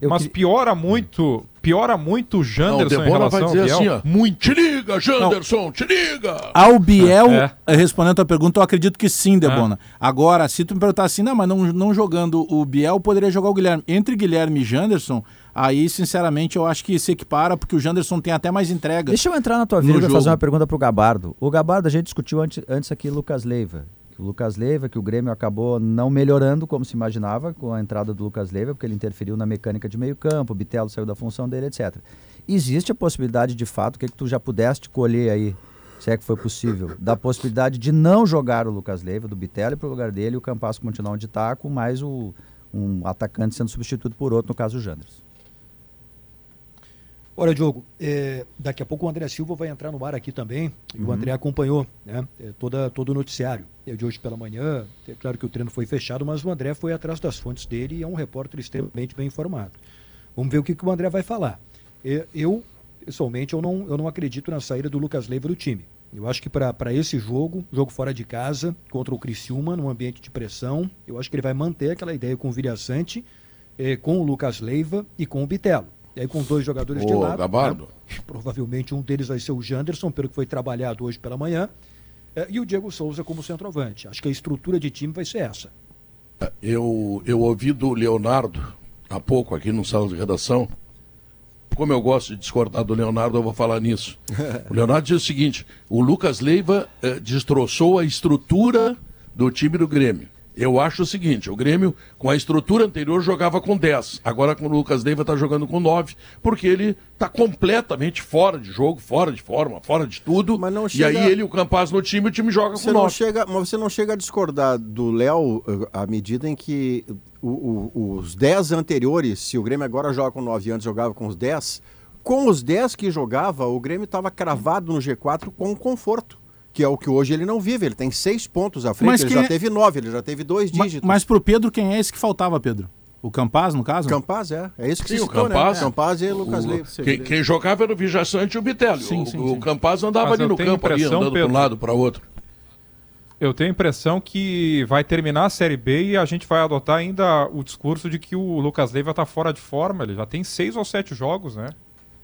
Eu Mas queria- piora muito, piora muito o Não, o Janderson em relação vai ao dizer Biel. assim, ó, muito, te liga, Janderson, te liga! Ao Biel, É. eh, respondendo a tua pergunta, eu acredito que sim, Debona. Agora, se tu me perguntar assim, não, mas não, não jogando o Biel, poderia jogar o Guilherme. Entre Guilherme e Janderson, aí, sinceramente, eu acho que se equipara, porque o Janderson tem até mais entrega. Deixa eu entrar na tua vírgula e fazer uma pergunta pro Gabardo. O Gabardo, a gente discutiu antes, antes aqui Lucas Leiva. O Lucas Leiva, que o Grêmio acabou não melhorando como se imaginava com a entrada do Lucas Leiva, porque ele interferiu na mecânica de meio campo, o Bitelo saiu da função dele, etc. Existe a possibilidade, de fato, o que, que tu já pudeste colher aí, se é que foi possível, da possibilidade de não jogar o Lucas Leiva, do Bitelo, para o lugar dele, e o Campasso continuar onde está, com mais o, um atacante sendo substituído por outro, no caso o Janderson. Olha, Diogo, é, daqui a pouco o André Silva vai entrar no ar aqui também. E Uhum. o André acompanhou né, é, toda, todo o noticiário é, de hoje pela manhã. É claro que o treino foi fechado, mas o André foi atrás das fontes dele e é um repórter extremamente bem informado. Vamos ver o que, que o André vai falar. É, eu, pessoalmente, eu não, eu não acredito na saída do Lucas Leiva do time. Eu acho que para esse jogo, jogo fora de casa, contra o Criciúma, num ambiente de pressão, eu acho que ele vai manter aquela ideia com o Viriaçante, eh, com o Lucas Leiva e com o Bitelo. E aí com dois jogadores de Ô, lado. Gabardo. né? Provavelmente um deles vai ser o Janderson, pelo que foi trabalhado hoje pela manhã. eh, e o Diego Souza como centroavante. Acho que a estrutura de time vai ser essa. Eu, eu ouvi do Leonardo há pouco aqui no sala de redação. Como eu gosto de discordar do Leonardo, eu vou falar nisso. O Leonardo diz o seguinte: o Lucas Leiva eh, destroçou a estrutura do time do Grêmio. Eu acho o seguinte: o Grêmio, com a estrutura anterior, jogava com 10. Agora, com o Lucas Leiva, está jogando com 9, porque ele está completamente fora de jogo, fora de forma, fora de tudo. Mas não E chega- aí ele, o Campaz no time, o time joga Você com não, 9. chega, mas você não chega a discordar do Léo eh, à medida em que o- o- os 10 anteriores, se o Grêmio agora joga com 9 antes jogava com os 10, com os 10 que jogava, o Grêmio estava cravado no G4 com conforto. Que é o que hoje ele não vive. Ele tem seis pontos à frente, Mas ele já é- teve nove, ele já teve dois dígitos. Mas pro Pedro, quem é esse que faltava, Pedro? O Campaz, no caso? Campaz, é. É isso que Sim, se o citou, Campaz. né? Campaz e Lucas O- Leiva. quem, quem jogava era o Vijaçante e o Bitelli. Sim, o, sim, o. Campaz andava Mas ali eu no campo, ali, andando para Pedro. um lado para outro. Eu tenho a impressão que vai terminar a Série B e a gente vai adotar ainda o discurso de que o Lucas Leiva está fora de forma. Ele já tem seis ou sete jogos, né?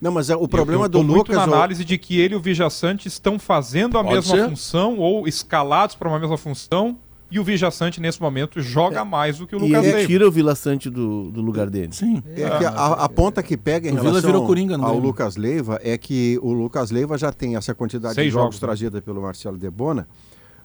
Não, mas é, o Eu- problema eu tô do muito Lucas... na ó, análise de que ele e o Vijaçante estão fazendo a Pode mesma ser. função ou escalados para uma mesma função e o Vijaçante nesse momento joga mais do que o E Lucas ele Leiva. tira o Vila Sante do, do lugar dele. Sim. É que a, a ponta que pega em O Vila relação virou Coringa ao. Lucas Leiva é que o Lucas Leiva já tem essa quantidade Seis de jogos jogos, né? trazida pelo Marcelo Debona,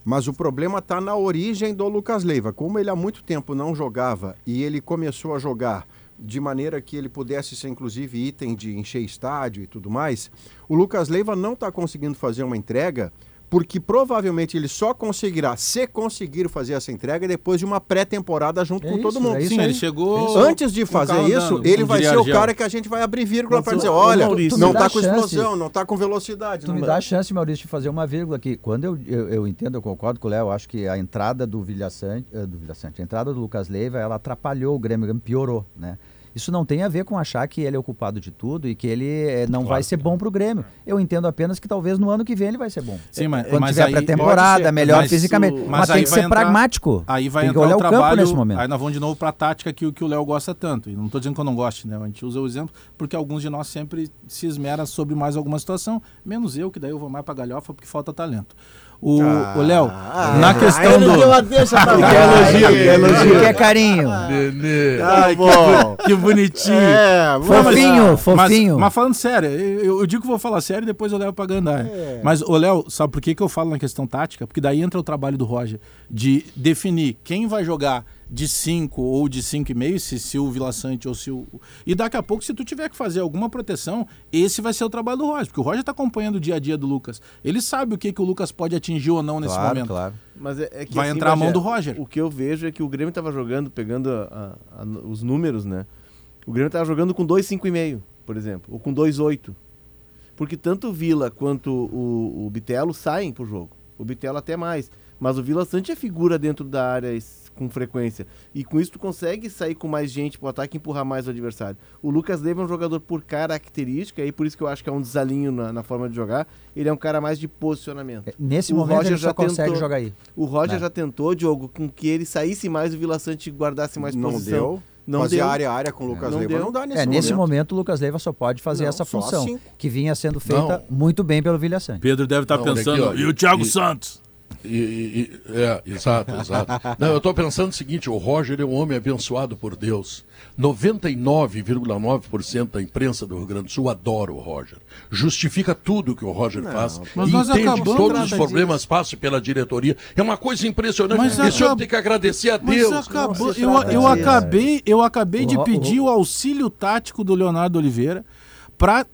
mas o problema está na origem do Lucas Leiva. Como ele há muito tempo não jogava e ele começou a jogar de maneira que ele pudesse ser inclusive item de encher estádio e tudo mais, o Lucas Leiva não está conseguindo fazer uma entrega porque provavelmente ele só conseguirá, se conseguir fazer essa entrega, depois de uma pré-temporada junto É com todo isso, mundo. é isso Sim, ele chegou. Antes de fazer isso, andando, ele vai ser o cara que a gente vai abrir vírgula para o- dizer, olha, Maurício, não está com chance. explosão, não está com velocidade. Tu me dá a chance, Maurício, de fazer uma vírgula aqui. Quando eu, eu, eu entendo, eu concordo com o Léo, eu acho que a entrada do Vilha Sante, eh, do Vilha Sante, a entrada do Lucas Leiva, ela atrapalhou o Grêmio, o Grêmio piorou, né? Isso não tem a ver com achar que ele é o culpado de tudo e que ele eh, não vai ser bom pro Grêmio. Eu entendo apenas que talvez no ano que vem ele vai ser bom. Sim, mas- Quando mas tiver pré-temporada, melhor mas fisicamente. o- Mas, mas tem que ser entrar- pragmático. Aí vai tem que olhar o o campo trabalho, nesse momento. Aí nós vamos de novo para a tática que, o- que o Léo gosta tanto. E não estou dizendo que eu não goste, né? A gente usa o exemplo porque alguns de nós sempre se esmera sobre mais alguma situação, menos eu, que daí eu vou mais para galhofa porque falta talento. O Ah, o Léo, ah, na aí questão do. deixa pra Ele quer elogio, quer elogio. Quer carinho. Nenê. Tá bom. Que bonitinho. É, Fofinho, lá. fofinho. Mas, mas falando sério, eu, eu digo que vou falar sério e depois eu levo pra Gandaia. É. Mas, ô Léo, sabe por que, que eu falo na questão tática? Porque daí entra o trabalho do Roger de definir quem vai jogar de 5 ou de 5,5, se, se o Vila Sante ou se o. E daqui a pouco, se tu tiver que fazer alguma proteção, esse vai ser o trabalho do Roger, porque o Roger está acompanhando o dia a dia do Lucas. Ele sabe o que, que o Lucas pode atingir ou não nesse Claro, momento. claro. Mas é, é que, Vai entrar a mão do Roger. O que eu vejo é que o Grêmio tava jogando, pegando a- a- a- os números, né? O Grêmio tava jogando com 2,5,5, por exemplo, ou com 2,8. Porque tanto o Vila quanto o, o Bitelo saem pro jogo. O Bitelo até mais. Mas o Vila Sante é figura dentro da área com frequência. E com isso tu consegue sair com mais gente pro ataque e empurrar mais o adversário. O Lucas Leiva é um jogador por característica, e por isso que eu acho que é um desalinho na, na forma de jogar. Ele é um cara mais de posicionamento. É, Nesse O momento Roger ele só já consegue tentou- jogar aí. O Roger Né? já tentou, Diogo, com que ele saísse mais e o Vila Sante guardasse mais não posição. deu. Não Fazer deu. área a área com o Lucas Não Leiva deu. não dá nesse É, nesse momento. momento o Lucas Leiva só pode fazer Não, essa função, cinco. que vinha sendo feita Não. muito bem pelo Vilha Sante. Pedro deve estar Não, olha pensando. aqui, ó, e o Thiago e- Santos? E, e- é, exato, exato. Não, eu estou pensando o seguinte: o Roger é um homem abençoado por Deus. 99,9% da imprensa do Rio Grande do Sul adora o Roger. Justifica tudo que o Roger faz. mas e nós entende todos os problemas passam pela diretoria. É uma coisa impressionante. Mas Esse homem acab- tem que agradecer a Mas Deus. acabou. Não Eu, trata eu disso. acabei, eu acabei de pedir o auxílio tático do Leonardo Oliveira para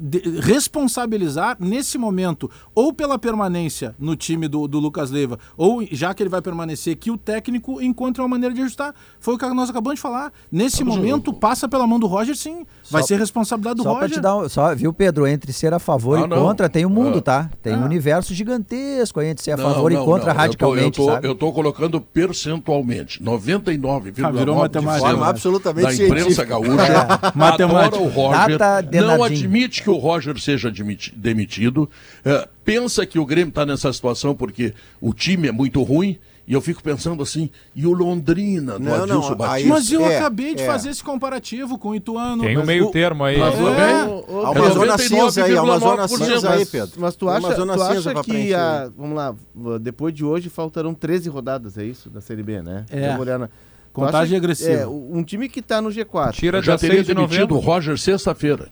responsabilizar nesse momento ou pela permanência no time do, do Lucas Leiva ou já que ele vai permanecer que o técnico encontre uma maneira de ajustar foi o que nós acabamos de falar nesse o- momento passa pela mão do Roger sim vai Só- ser responsabilidade do Só pra Roger te dar um, só, viu, Pedro, entre ser a favor Ah, e não. contra, tem o mundo, Ah. tá? Tem um Ah. universo gigantesco aí entre ser a Não, favor não, e contra não. radicalmente, eu tô, eu sabe? tô, eu tô colocando percentualmente. 99,9% Ah, absolutamente da imprensa gaúcha adora Matemática. o Roger, Data não Denardinho. Admite que o Roger seja demitido, é, pensa que o Grêmio está nessa situação porque o time é muito ruim, e eu fico pensando assim, e o Londrina do Não, não, Adilson aí- Batista? mas eu É, acabei de é. fazer esse comparativo com o Ituano Tem um Mas meio o- termo aí. Mas, É. é, É Uma zona 99,9% cinza aí, uma zona cinza aí, Mas- Pedro. Mas tu acha, tu acha que a, vamos lá, depois de hoje faltarão 13 rodadas, é isso? Da Série B, né? É. Tu Contagem acha agressiva. É, um time que tá no G4. Tira já teria 6 de demitido o. Roger sexta-feira.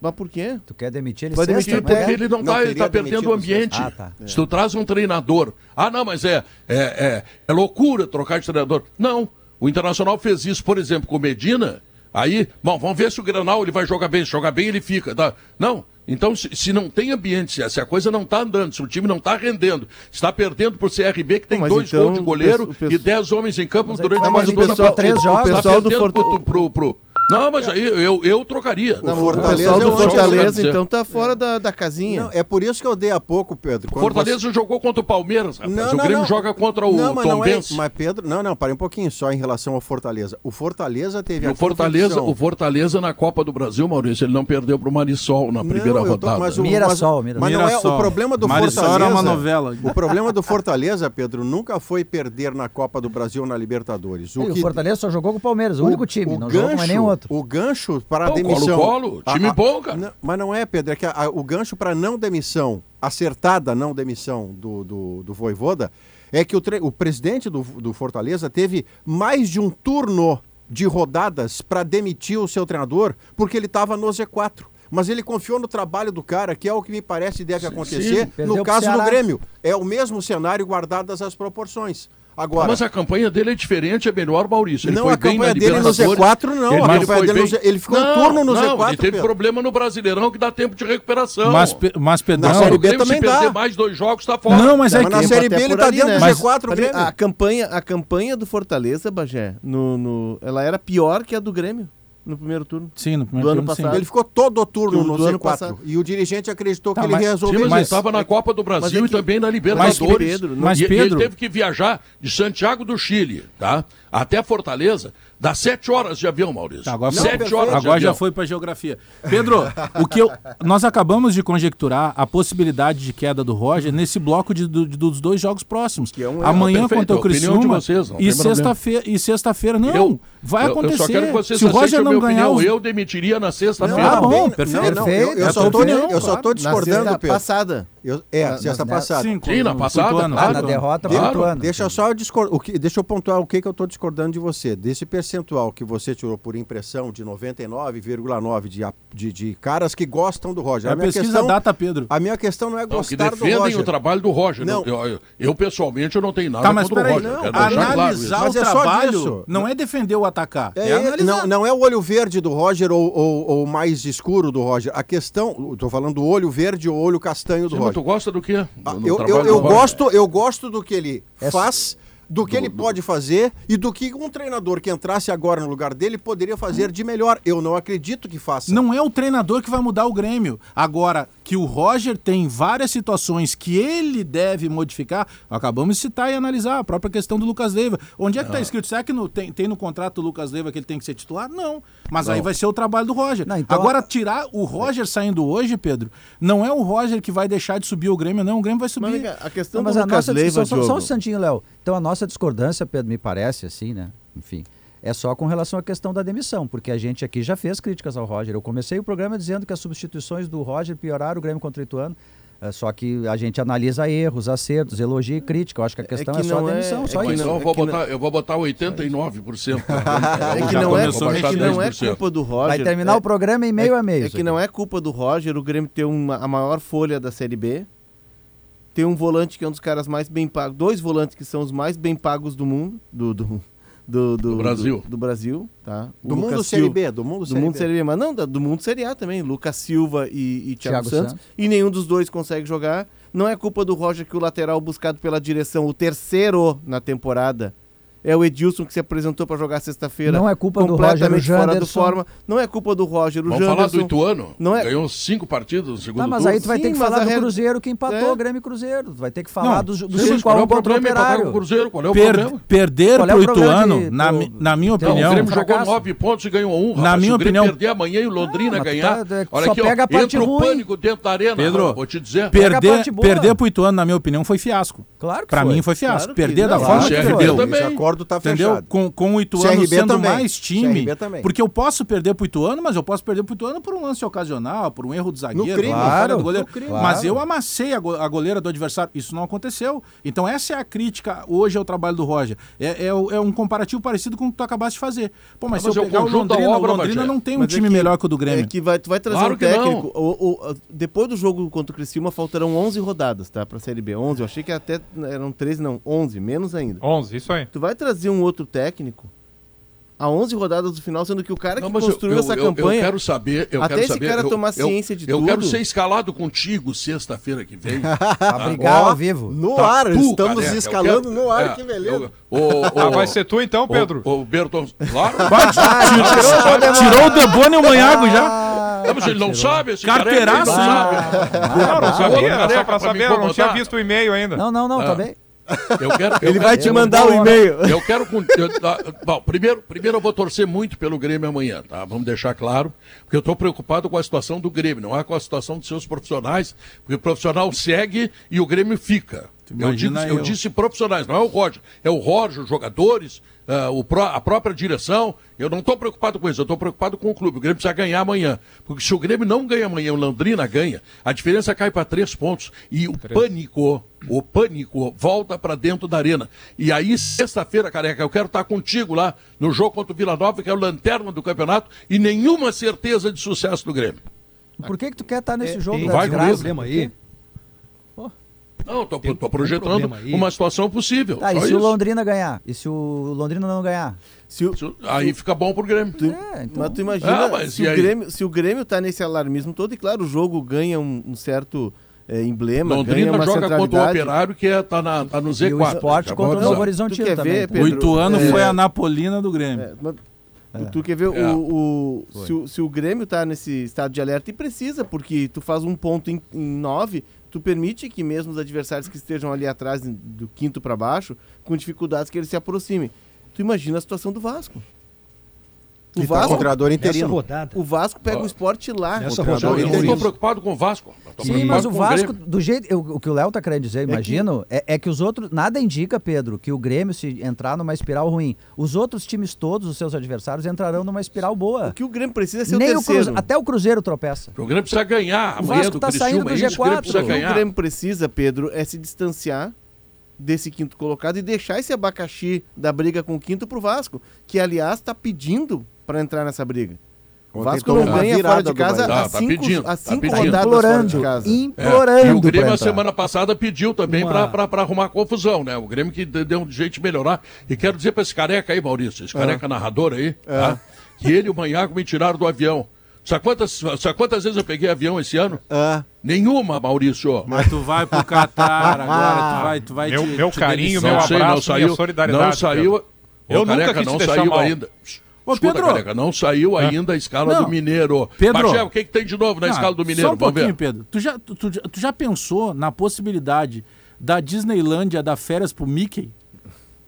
Mas por quê? Tu quer demitir ele Vai demitir Porque é? ele não Não está ele tá perdendo o ambiente. Ah, tá. Se tu traz um treinador, ah, não, mas é, é, é, é loucura trocar de treinador. Não, o Internacional fez isso, por exemplo, com o Medina. Aí, bom, vamos ver se o Granal ele vai jogar bem. Se jogar bem, ele fica. Tá? Não. Então, se, se não tem ambiente, se a- coisa não está andando, se o time não está rendendo, está perdendo por CRB, que tem Mas dois então, gols de goleiro o pesso- e dez homens em campo Mas aí durante vai quase mais pessoal- partida. três jogos. Tá O pessoal do perdendo Forta- pro, pro, pro- Não, mas aí eu, eu trocaria. Não, o Fortaleza é quero Fortaleza, então, tá fora da, da casinha. Não, é por isso que eu dei há pouco, Pedro. O Fortaleza jogou contra o Palmeiras, rapaz. Não, o não, Grêmio não. joga contra o não, mas Tom não é, Benz. mas Pedro, não, não, para um pouquinho só em relação ao Fortaleza. O Fortaleza teve E a o Fortaleza, convicção- o Fortaleza na Copa do Brasil, Maurício, ele não perdeu pro Marisol na primeira Não, eu tô- rodada. mas o- Mirassol, Mirassol. mas não é o problema do Marisol Fortaleza. era uma novela. O problema do Fortaleza, Pedro, nunca foi perder na Copa do Brasil ou na Libertadores. E O Fortaleza só jogou com o Palmeiras, o, único time, não jogou com nenhum outro. O gancho para a demissão. Colo-Colo, time bom, cara. não, mas não é, Pedro, é que a- a- o gancho para não demissão, acertada não demissão do, do, do Voivoda, é que o, tre- o presidente do, do Fortaleza teve mais de um turno de rodadas para demitir o seu treinador, porque ele estava no Z4. Mas ele confiou no trabalho do cara, que é o que me parece deve acontecer Perdeu no pro caso do. Grêmio. É o mesmo cenário guardadas as proporções. Agora, Mas a campanha dele é diferente, é melhor, Maurício. Ele não, foi a bem na campanha dele no Libertadores. Z4 não. Ele, a ele campanha foi dele no bem- Z- ele ficou um Não, turno no não, Z4. Ele teve Pedro. problema no Brasileirão que dá tempo de recuperação. Mas, mas Pedrão, Na Não, Série o B Grêmio, também se dá. perder mais dois jogos, tá fora. Não, mas é Mas na que Série até B ele tá ali, dentro né? do Mas- G4 Mas Grêmio. a campanha, a campanha do Fortaleza, Bagé, no, no- ela era pior que a do Grêmio no primeiro turno. sim, no primeiro do ano turno, sim. passado. Ele ficou todo o turno Do- no do ano Z4. passado. E o dirigente acreditou Tá, que ele mas- ia Sim, resolver mas, mas- ele estava na Copa do Brasil mas é e que- também na mas, Libertadores. Pedro, Mas, e, e Pedro- ele teve que viajar de Santiago do Chile, tá? Até Fortaleza, dá sete horas de avião, Maurício. Tá, agora sete perfeito. horas de Agora já foi para geografia. Pedro, o que eu, nós acabamos de conjecturar a possibilidade de queda do Roger nesse bloco de- do- de- dos dois jogos próximos. Que é um- Amanhã perfeito, contra o Criciúma vocês, e sexta-feira e sexta-feira não, Eu- vai eu- acontecer. Eu só quero que vocês Se o Roger não ganhar os... Eu demitiria na sexta-feira. tá bom, perfeito. Não, não, eu, eu só a tô, tua opinião, eu só tô claro. Na discordando, sexta Pedro. passada. Eu, é, Na- sexta nas- passada. Sim, Sim, na passada, Ituano. claro. Ah, na derrota Claro. Ituano. Deixa só eu discor- o que, deixa eu pontuar o que, que eu estou discordando de você. Desse percentual que você tirou por impressão de 99,9 de, a- de, de caras que gostam do Roger. É A minha, pesquisa questão, data, Pedro. a minha questão não é Não, que gostar do defendem Roger. o trabalho do Roger. Não. Eu, eu- eu, pessoalmente, eu não tenho nada Tá, mas contra o peraí, Roger. não, claro isso. analisar Mas o é trabalho não é defender o atacar, é, É, analisar. não, não é o olho verde do Roger ou, ou, ou mais escuro do Roger. A questão, estou falando do olho verde ou olho castanho do Sim, mas tu gosta do quê? Ah, Do- do eu, eu, do eu gosto, eu gosto do que ele É faz, do que ele pode fazer e do que um treinador que entrasse agora no lugar dele poderia fazer de melhor. Eu não acredito que faça. Não é o treinador que vai mudar o Grêmio. Agora, que o Roger tem várias situações que ele deve modificar, acabamos de citar e analisar a própria questão do Lucas Leiva. Onde é que está escrito? Será que no- tem, tem no contrato do Lucas Leiva que ele tem que ser titular? Não. Mas aí vai ser o trabalho do Roger. Não, então- Agora, tirar o Roger saindo hoje, Pedro, não é o Roger que vai deixar de subir o Grêmio, não. O Grêmio vai Mas subir. cá, a questão Não, mas do a Lucas nossa Leiva, discussão, só, só um Diogo, instantinho, Léo. Então a nossa discordância, Pedro, me parece assim, né? Enfim, é só com relação à questão da demissão, porque a gente aqui já fez críticas ao Roger. Eu comecei o programa dizendo que as substituições do Roger pioraram o Grêmio contra o Ituano. é, só que a gente analisa erros, acertos, elogia e crítica. Eu acho que a questão é, que só não a é- demissão, é só isso. então eu é vou, não- botar, eu vou botar 89%. É que Já não é, é que não é 10%. culpa do Roger. Vai terminar é, o programa em meio é, a meio. É que não é culpa do Roger o Grêmio ter uma, a maior folha da Série B. Tem um volante que é um dos caras mais bem pagos. Dois volantes que são os mais bem pagos do mundo. Do, do, do, Do Brasil. Do, do Brasil, tá? O Do mundo Lucas Série Silva- B, do mundo Do Série mundo B. Série B, mas não, da- do mundo Série A também. Lucas Silva e, e Thiago, Thiago Santos. Santos. E nenhum dos dois consegue jogar. Não é culpa do Roger que o lateral buscado pela direção, o terceiro na temporada, é o Edilson que se apresentou para jogar sexta-feira. Não é culpa do Roger, o fora do Janderson. forma. Não é culpa do Roger, o Vamos falar do Janderson. Ituano. Não é- Ganhou cinco partidas no segundo Tá, mas turno. aí tu vai ter Sim, que mas falar do real- Cruzeiro que empatou É. o Grêmio e Cruzeiro. Tu vai ter que falar Não, dos, dos Sim, mas 5 qual é 1 o contra o problema? Empatar com Operário. o Cruzeiro? Qual é o Per- problema? perder Qual é pro o Ituano, de- na, do- na minha Então, opinião. o Grêmio fracasso. jogou nove pontos e ganhou um. Na minha Se o Grêmio opinião- perder amanhã e o Londrina ganhar. tá- é, olha só aqui, ó, pega a parte entra o ruim. pânico dentro da arena. Pedro, vou te dizer. Perder, pro Ituano, na minha opinião, foi fiasco. Claro que Pra mim foi fiasco. Que Perder da forma que CRB acordo tá Entendeu? fechado. Com, com o Ituano CRB sendo também. mais time. CRB também. Porque eu posso perder pro Ituano, mas eu posso perder pro Ituano por um lance ocasional, por um erro do zagueiro, crime. uma falha Claro, do goleiro. no crime. Mas eu amassei a, go- a goleira do adversário. Isso não aconteceu. Então essa é a crítica hoje ao trabalho do Roger. É, é o- é um comparativo parecido com o que tu acabaste de fazer. Pô, mas Ah, mas se eu é o pegar o Londrina, o obra, Londrina Bagé. não tem um Mas é time que- melhor que o do Grêmio. É que vai, tu vai trazer Claro um técnico. O, o- depois do jogo contra o Criciúma, faltarão 11 rodadas, tá? Pra Série B. 11. Eu achei que até eram 13, não. 11, menos ainda. 11, isso aí. Tu vai trazer um outro técnico a 11 rodadas do final, sendo que o cara Não, que mas eu- construiu eu, essa eu- campanha. Eu quero saber. Eu Até quero esse saber, cara eu- tomar eu- ciência de Eu quero tudo. ser escalado contigo sexta-feira que vem. Pra brigar Ó, ao vivo. No Tá, ar, tu, estamos careca, escalando quero- no ar, é, que beleza. eu- o- o- Ah, vai ser tu então, o- Pedro? O, Berton. Claro. Tirou o Debone e o Manhago já. Não, mas ele não sabe. Esse Carteiraço, não. Não, sabia, só pra saber, eu não tinha visto o e-mail ainda. Não, não, não, Ah. tá bem. Eu quero, eu Ele vai quero- te mandar o eu- e-mail. Eu quero. eu- ah, bom, primeiro, primeiro eu vou torcer muito pelo Grêmio amanhã, tá? Vamos deixar claro, porque eu estou preocupado com a situação do Grêmio, não é com a situação dos seus profissionais, porque o profissional segue e o Grêmio fica. Eu, digo, eu eu. disse profissionais, não é o Roger. É o Roger, os jogadores, ah, o pró- a própria direção. Eu não estou preocupado com isso, eu estou preocupado com o clube. O Grêmio precisa ganhar amanhã. Porque se o Grêmio não ganha amanhã, o Londrina ganha, a diferença cai para três pontos. E o pânico, o pânico volta para dentro da arena. E aí, sexta-feira, careca, eu quero estar contigo lá no jogo contra o Vila Nova, que é o lanterna do campeonato, e nenhuma certeza de sucesso do Grêmio. Por que que tu quer estar nesse jogo Tem da vai desgraça? problema aí. Não, estou Tem- tem projetando uma situação possível. Tá, e se o isso. Londrina ganhar? E se o Londrina não ganhar? Se o- Isso- Aí fica bom pro Grêmio. É, então... Mas tu imagina Ah, mas se, o? Grêmio, se o Grêmio tá nesse alarmismo todo, e claro, o jogo ganha um, um certo é, emblema, ganha Londrina uma joga contra o. Operário, que é, tá, na, tá no Z4. E o esporte contra o. Novo Horizontino Tu quer também. ver, tá? Pedro? O Ituano É. foi a Napolina do Grêmio. É, mas Tu quer ver É. o, o- se, o, se o Grêmio tá nesse estado de alerta e precisa, porque tu faz um ponto em, em nove, tu permite que mesmo os adversários que estejam ali atrás do quinto para baixo, com dificuldades que eles se aproximem. Tu imagina a situação do Vasco. O E tá Vasco, Nessa interino. rodada. o Vasco pega Ó. o esporte lá. Nessa O Eu rodada, interino. estou preocupado com o Vasco. Tô Sim, mas o Vasco, do jeito. eu- o que o Léo tá querendo dizer, imagino, é, é que os outros. Nada indica, Pedro, que o Grêmio, se entrar numa espiral ruim, os outros times todos, os seus adversários, entrarão numa espiral boa. O que o Grêmio precisa é ser Nem o o terceiro. Até o Cruzeiro tropeça. O Grêmio precisa ganhar. O Vasco tá saindo do é isso, o Grêmio G4. O que o. Grêmio precisa, Pedro, é se distanciar desse quinto colocado e deixar esse abacaxi da briga com o quinto pro Vasco, que aliás está pedindo para entrar nessa briga. O Vasco não ganha fora de casa há Tá, tá cinco, pedindo, há tá cinco pedindo. rodadas fora de Implorando. casa. É, Implorando. e o Grêmio, a semana passada, pediu também Uma- pra para arrumar confusão, né? O Grêmio que de- deu um jeito de melhorar. E quero dizer pra esse careca aí, Maurício, esse careca narrador aí, tá? que ele e o Manhago me tiraram do avião. Sabe quantas, sabe quantas vezes eu peguei avião esse ano? Ah, Nenhuma, Maurício. Mas tu vai pro Catar agora, tu vai, tu vai Meu- te- meu te carinho, meu não sei, não abraço, minha saiu. solidariedade, Não saiu. Ô, Eu nunca careca, quis não deixar saiu mal. ainda. Ô, Escuta, Pedro. careca, não saiu ainda a escala Não. do Mineiro. Pedro. O que, que tem de novo na Ah, escala do Mineiro? Só um Vamos pouquinho, ver. Pedro. Tu já, tu, tu já- tu já pensou na possibilidade da Disneylândia dar férias pro Mickey?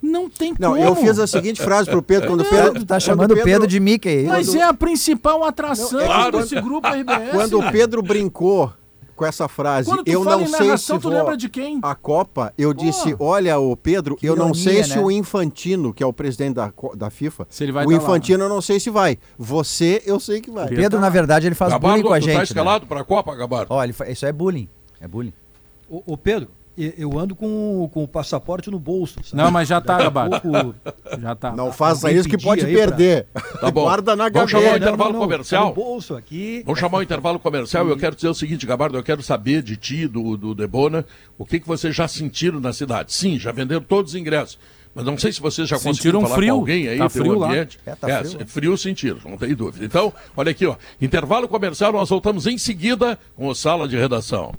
Não tem não, como. eu fiz a seguinte frase pro Pedro quando o Pedro. Tu tá quando chamando o Pedro, de Mickey. Mas é a principal atração Não, é claro. desse grupo RBS. Quando o Pedro brincou com essa frase, Quando tu eu fala não em sei narração, se tu vou lembra de quem? a Copa, eu disse, olha, o Pedro, eu não ironia, sei se né? o Infantino, que é o presidente da, da FIFA, Se ele vai o tá lá. Infantino eu não sei se vai. Você, eu sei que vai. Pedro, na verdade, ele faz bullying Gabardo, com a tu gente. tá né? escalado pra Copa, Gabardo? Ó, ele fa- isso é bullying. É bullying. Ô, ô, Pedro, eu ando com, com o passaporte no bolso. sabe? Não, mas já tá, Gabardo. pouco- Já tá. Não faça isso que pode aí pra- perder. Tá bom. Guarda na Vamos chamar o gaveta. intervalo tá comercial? no bolso aqui. Vamos chamar o intervalo comercial e eu quero dizer o seguinte, Gabardo, eu quero saber de ti, do, do Debona, o que, que vocês já sentiram na cidade. Sim, já venderam todos os ingressos. Mas não sei se vocês já Sentiram conseguiram falar frio. com alguém aí Tá do frio lá. ambiente. É, tá frio lá. frio sentiram, não tem dúvida. Então, olha aqui, ó. Intervalo comercial, nós voltamos em seguida com o Sala de Redação.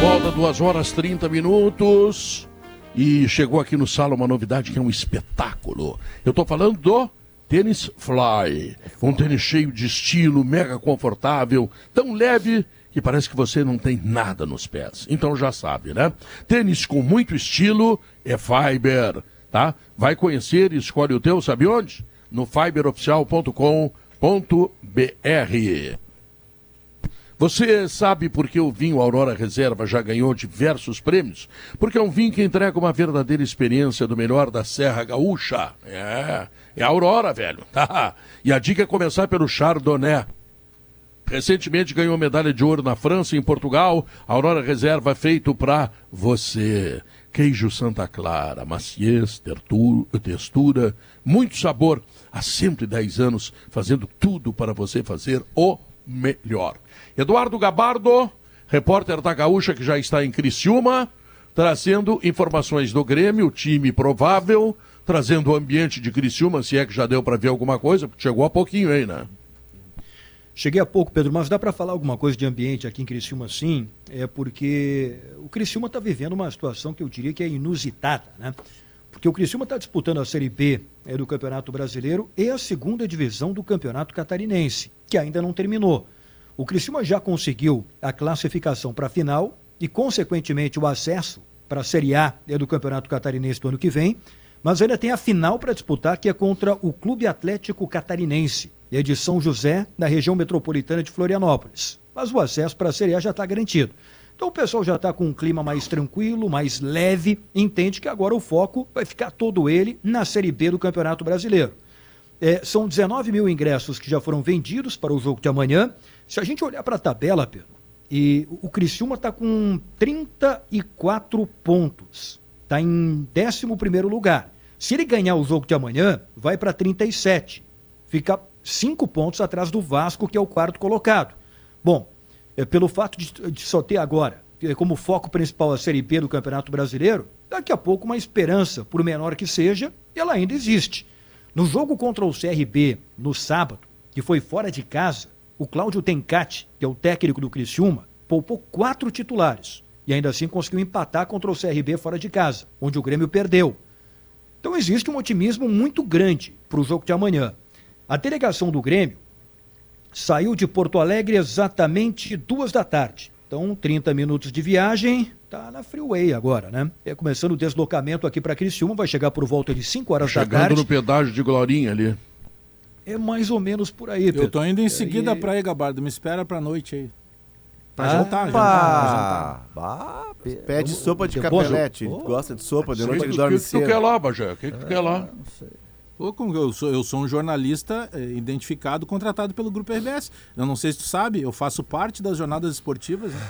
Volta, 2 horas 30 minutos. E chegou aqui no Sala uma novidade que é um espetáculo. Eu estou falando do Tênis Fly. Um tênis cheio de estilo, mega confortável, tão leve que parece que você não tem nada nos pés. Então já sabe, né? Tênis com muito estilo é Fiber, tá? Vai conhecer e escolhe o teu, sabe onde? No fiberoficial.com.br. Você sabe por que o vinho Aurora Reserva já ganhou diversos prêmios? Porque é um vinho que entrega uma verdadeira experiência do melhor da Serra Gaúcha. É, é a Aurora, velho. Tá? E a dica é começar pelo Chardonnay. Recentemente ganhou medalha de ouro na França e em Portugal. Aurora Reserva feito para você. Queijo Santa Clara, maciez, textura, muito sabor. Há 110 anos fazendo tudo para você fazer o melhor. Eduardo Gabardo, repórter da Gaúcha que já está em Criciúma, trazendo informações do Grêmio, time provável, trazendo o ambiente de Criciúma, se é que já deu para ver alguma coisa, porque chegou há pouquinho aí, né? Cheguei há pouco, Pedro, mas dá para falar alguma coisa de ambiente aqui em Criciúma, sim, é porque o Criciúma está vivendo uma situação que eu diria que é inusitada, né? Porque o Criciúma está disputando a Série B é, do Campeonato Brasileiro e a segunda divisão do Campeonato Catarinense, que ainda não terminou. O Criciúma já conseguiu a classificação para a final e, consequentemente, o acesso para a Série A do Campeonato Catarinense do ano que vem, mas ainda tem a final para disputar, que é contra o Clube Atlético Catarinense, é de São José, na região metropolitana de Florianópolis. Mas o acesso para a Série A já está garantido. Então o pessoal já está com um clima mais tranquilo, mais leve, entende que agora o foco vai ficar todo ele na Série B do Campeonato Brasileiro. É, são 19 mil ingressos que já foram vendidos para o jogo de amanhã. Se a gente olhar para a tabela, Pedro, e o Criciúma está com 34 pontos. Está em 11 lugar. Se ele ganhar o jogo de amanhã, vai para 37. Fica cinco pontos atrás do Vasco, que é o quarto colocado. Bom, é, pelo fato de, de só ter agora é, como foco principal a Série B do Campeonato Brasileiro, daqui a pouco uma esperança, por menor que seja, ela ainda existe. No jogo contra o CRB, no sábado, que foi fora de casa, o Cláudio Tencati, que é o técnico do Criciúma, poupou quatro titulares e ainda assim conseguiu empatar contra o CRB fora de casa, onde o Grêmio perdeu. Então existe um otimismo muito grande para o jogo de amanhã. A delegação do Grêmio saiu de Porto Alegre exatamente duas da tarde. Então, 30 minutos de viagem, tá na freeway agora, né? É, começando o deslocamento aqui para Criciúma, vai chegar por volta de 5 horas da Chegando tarde. no pedágio de Glorinha ali. É mais ou menos por aí, Eu Pedro. tô indo em seguida pra aí, Gabardo. Me espera pra noite aí. Pra Ah, jantar, jantar, jantar. Bah, Pede sopa de capelete. Ele Oh. gosta de sopa, de O noite ele que, dorme que tu quer cedo. lá, Bajé? O que, que tu quer lá? Pô, como que eu sou, eu sou um jornalista eh, identificado, contratado pelo Grupo RBS. Eu não sei se tu sabe, eu faço parte das jornadas esportivas. né?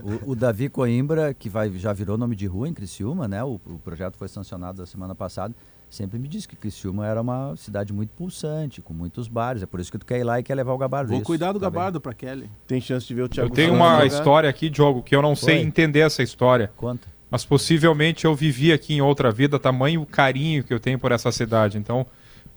O, o Davi Coimbra, que vai, já virou nome de rua em Criciúma, né? O, o projeto foi sancionado a semana passada. Sempre me disse que Criciúma era uma cidade muito pulsante, com muitos bares. É por isso que tu quer ir lá e quer levar o Gabardo. Vou Isso, cuidar do tá. Gabardo pra Kelly. Tem chance de ver o Thiago Eu tenho uma jogar. história aqui, Diogo, que eu não sei Oi. entender essa história. Conta. Mas possivelmente eu vivi aqui em outra vida, tamanho o carinho que eu tenho por essa cidade. Então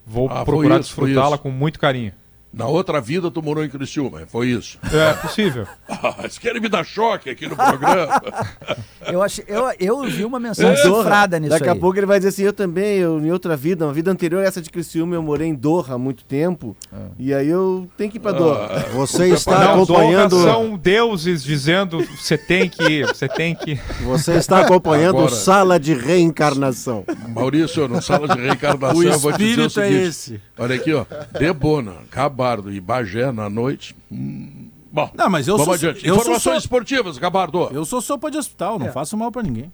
vou Ah, foi procurar foi desfrutá-la com muito carinho. Na outra vida tu morou em Criciúma, foi isso. É possível. Ah, Eles querem me dar choque aqui no programa. Eu, achei, eu, eu vi uma mensagem Doha. cifrada nisso Daqui a aí. pouco ele vai dizer assim, eu também, eu, em outra vida, uma vida anterior a essa de Criciúma, eu morei em Doha há muito tempo, e aí eu tenho que ir pra Doha. Você Não, está Não, acompanhando. Doha são deuses dizendo você tem que ir, você tem que. Você está acompanhando Agora- Sala de Reencarnação. Maurício, no sala de reencarnação, O eu vou te dizer o espírito é seguinte. esse. Olha aqui, ó. Debona, Cabardo e Bagé na noite. Hum, bom, Não, mas eu vamos sou- adiante. eu sou Informações só- esportivas, Cabardo. Eu sou sopa de hospital, não É. faço mal pra ninguém.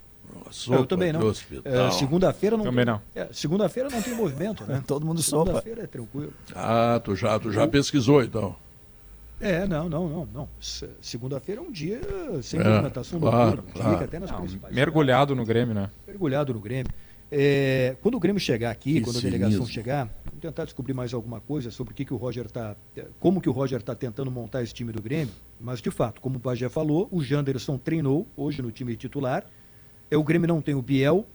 Sopa eu também não. É. Segunda-feira não Também tem, não. é, Segunda-feira não tem movimento, né? Todo mundo sopa. Segunda-feira é tranquilo. Ah, tu já, tu já pesquisou, então. É, não, não, não, não. Se- Segunda-feira é um dia sem É, movimentação claro. Um claro. até nas principais Mergulhado no Grêmio, né? mergulhado no Grêmio. É, quando o Grêmio chegar aqui, Que quando a delegação cinismo. chegar, vamos tentar descobrir mais alguma coisa sobre o que, que o Roger está. Como que o Roger está tentando montar esse time do Grêmio. Mas, de fato, como o Pajé falou, o Janderson treinou hoje no time titular. É, o Grêmio não tem o Biel.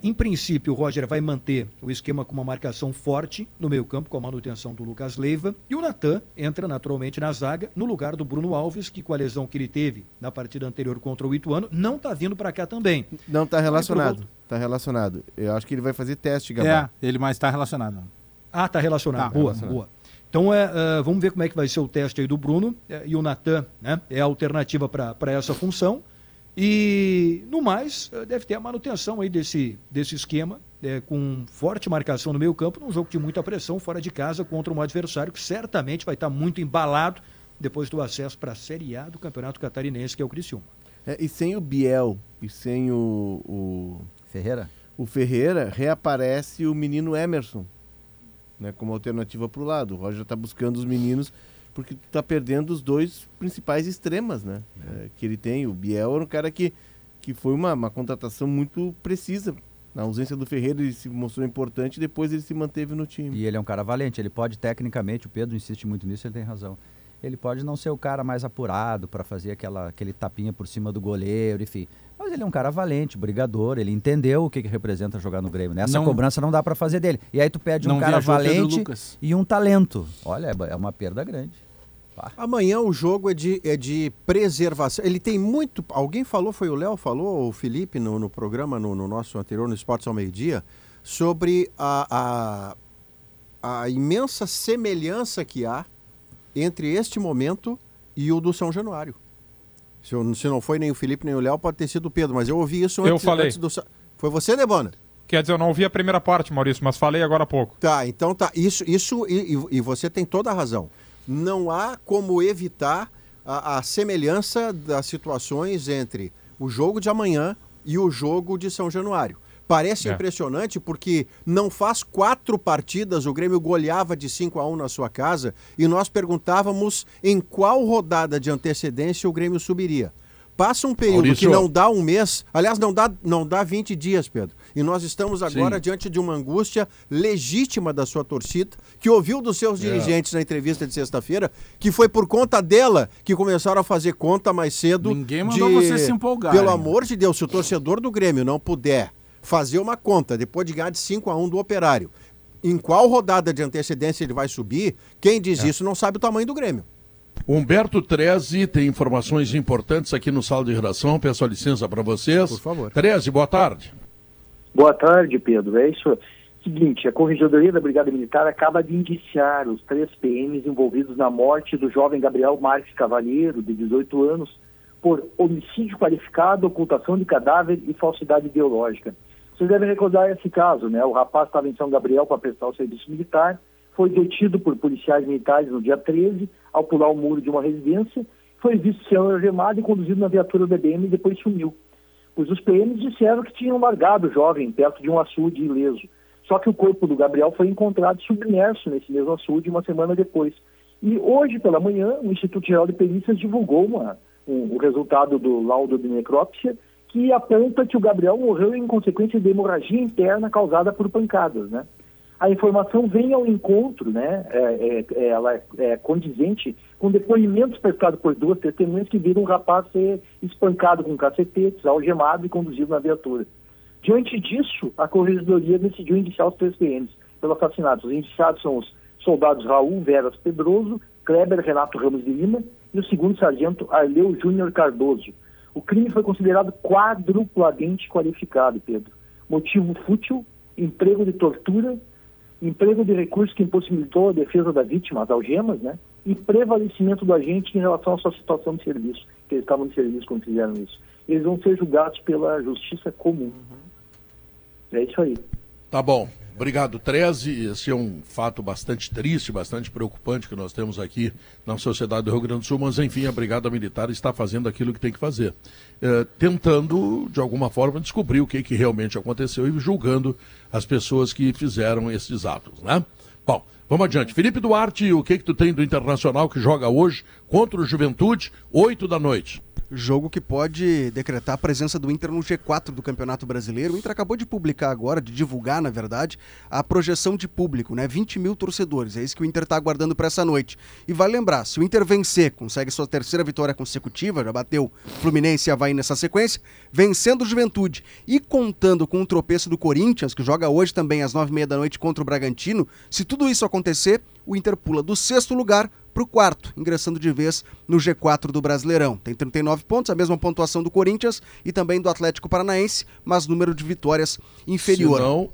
Em princípio, o Roger vai manter o esquema com uma marcação forte no meio-campo, com a manutenção do Lucas Leiva. E o Natan entra naturalmente na zaga, no lugar do Bruno Alves, que com a lesão que ele teve na partida anterior contra o Ituano, não está vindo para cá também. Não, tá relacionado. Tá relacionado. Eu acho que ele vai fazer teste, Gabar. É, ele mais tá relacionado. Ah, tá relacionado. Tá, boa, relacionado. boa. Então, é, é, vamos ver como é que vai ser o teste aí do Bruno. é, e o Natan né, é a alternativa para essa função. E, no mais, é, deve ter a manutenção aí desse, desse esquema, é, com forte marcação no meio campo, num jogo de muita pressão, fora de casa, contra um adversário que certamente vai estar muito embalado depois do acesso para a Série A do Campeonato Catarinense, que é o Criciúma. É, e sem o Biel e sem o, o, Ferreira? o Ferreira, reaparece o menino Emerson, né, como alternativa para o lado. O Roger está buscando os meninos porque está perdendo os dois principais extremas, né? é, que ele tem. O Biel era um cara que, que foi uma, uma contratação muito precisa. Na ausência do Ferreira, ele se mostrou importante e depois ele se manteve no time. E ele é um cara valente. Ele pode, tecnicamente, o Pedro insiste muito nisso, ele tem razão. Ele pode não ser o cara mais apurado para fazer aquela, aquele tapinha por cima do goleiro, enfim. Mas ele é um cara valente, brigador, ele entendeu o que, que representa jogar no Grêmio. Nessa Não- cobrança não dá para fazer dele. E aí tu pede um cara valente Lucas. e um talento. Olha, é uma perda grande. Amanhã o jogo é de, é de preservação. Ele tem muito. Alguém falou, foi o Léo falou, ou o Felipe, no, no programa, no, no nosso anterior, no Esportes ao Meio-Dia, sobre a, a, a imensa semelhança que há entre este momento e o do São Januário. Se, eu- se não foi nem o Felipe nem o Léo, pode ter sido o Pedro, mas eu ouvi isso Eu antes, falei. antes do. Foi você, Debona? Quer dizer, eu não ouvi a primeira parte, Maurício, mas falei agora há pouco. Tá, então tá. Isso, isso e, e- e você tem toda a razão. Não há como evitar a, a semelhança das situações entre o jogo de amanhã e o jogo de São Januário. Parece É. impressionante porque não faz quatro partidas o Grêmio goleava de 5 a 1 na sua casa e nós perguntávamos em qual rodada de antecedência o Grêmio subiria. Passa um período Maurício. que não dá um mês, aliás, não dá, não dá 20 dias, Pedro. E nós estamos agora Sim. diante de uma angústia legítima da sua torcida, que ouviu dos seus É. dirigentes na entrevista de sexta-feira, que foi por conta dela que começaram a fazer conta mais cedo. Ninguém mandou de- você se empolgar, Pelo hein? amor de Deus, se o torcedor do Grêmio não puder fazer uma conta depois de ganhar de 5 a 1 do Operário, em qual rodada de antecedência ele vai subir, quem diz isso não sabe o tamanho do Grêmio. Humberto Treze tem informações importantes aqui no sala de redação. Peço a licença para vocês. Por favor. Treze, boa tarde. Boa tarde, Pedro. É isso. Seguinte, a Corregedoria da Brigada Militar acaba de indiciar os três PMs envolvidos na morte do jovem Gabriel Marques Cavalheiro, de 18 anos, por homicídio qualificado, ocultação de cadáver e falsidade ideológica. Vocês devem recordar esse caso, né? O rapaz estava em São Gabriel para prestar o serviço militar, foi detido por policiais militares no dia 13, ao pular o muro de uma residência, foi visto ser algemado e conduzido na viatura da BM e depois sumiu. Pois os PMs disseram que tinham largado o jovem perto de um açude ileso. Só que o corpo do Gabriel foi encontrado submerso nesse mesmo açude uma semana depois. E hoje, pela manhã, o Instituto Geral de Perícias divulgou uma, um, o resultado do laudo de necrópsia, que aponta que o Gabriel morreu em consequência de hemorragia interna causada por pancadas, né? A informação vem ao encontro, né? É, é, é, ela é, condizente com depoimentos prestados por duas testemunhas que viram o rapaz ser espancado com cacetetes, algemado e conduzido na viatura. Diante disso, a Corregedoria decidiu indiciar os três PMs pelo assassinato. Os indiciados são os soldados Raul Veras Pedroso, Kleber Renato Ramos de Lima e o segundo sargento Arleu Júnior Cardoso. O crime foi considerado quadruplamente qualificado, Pedro. Motivo fútil, emprego de tortura, emprego de recurso que impossibilitou a defesa da vítima, as algemas, né? E prevalecimento do agente em relação à sua situação de serviço, que eles estavam de serviço quando fizeram isso. Eles vão ser julgados pela justiça comum. É isso aí. Tá bom. Obrigado, 13. Esse é um fato bastante triste, bastante preocupante que nós temos aqui na sociedade do Rio Grande do Sul, mas enfim, a Brigada Militar está fazendo aquilo que tem que fazer. Eh, tentando, de alguma forma, descobrir o que, que realmente aconteceu e julgando as pessoas que fizeram esses atos, né? Bom, vamos adiante. Felipe Duarte, o que, que tu tem do Internacional que joga hoje contra o Juventude, 8 da noite? Jogo que pode decretar a presença do Inter no G4 do Campeonato Brasileiro. O Inter acabou de publicar agora, de divulgar, na verdade, a projeção de público, né? 20 mil torcedores. É isso que o Inter está aguardando para essa noite. E vai lembrar, se o Inter vencer, consegue sua terceira vitória consecutiva, já bateu Fluminense e Havaí nessa sequência, vencendo o Juventude e contando com o tropeço do Corinthians, que joga hoje também às nove e meia da noite contra o Bragantino, se tudo isso acontecer, o Inter pula do sexto lugar para o quarto, ingressando de vez no G4 do Brasileirão. Tem 39 pontos, a mesma pontuação do Corinthians e também do Atlético Paranaense, mas número de vitórias inferior. Se não,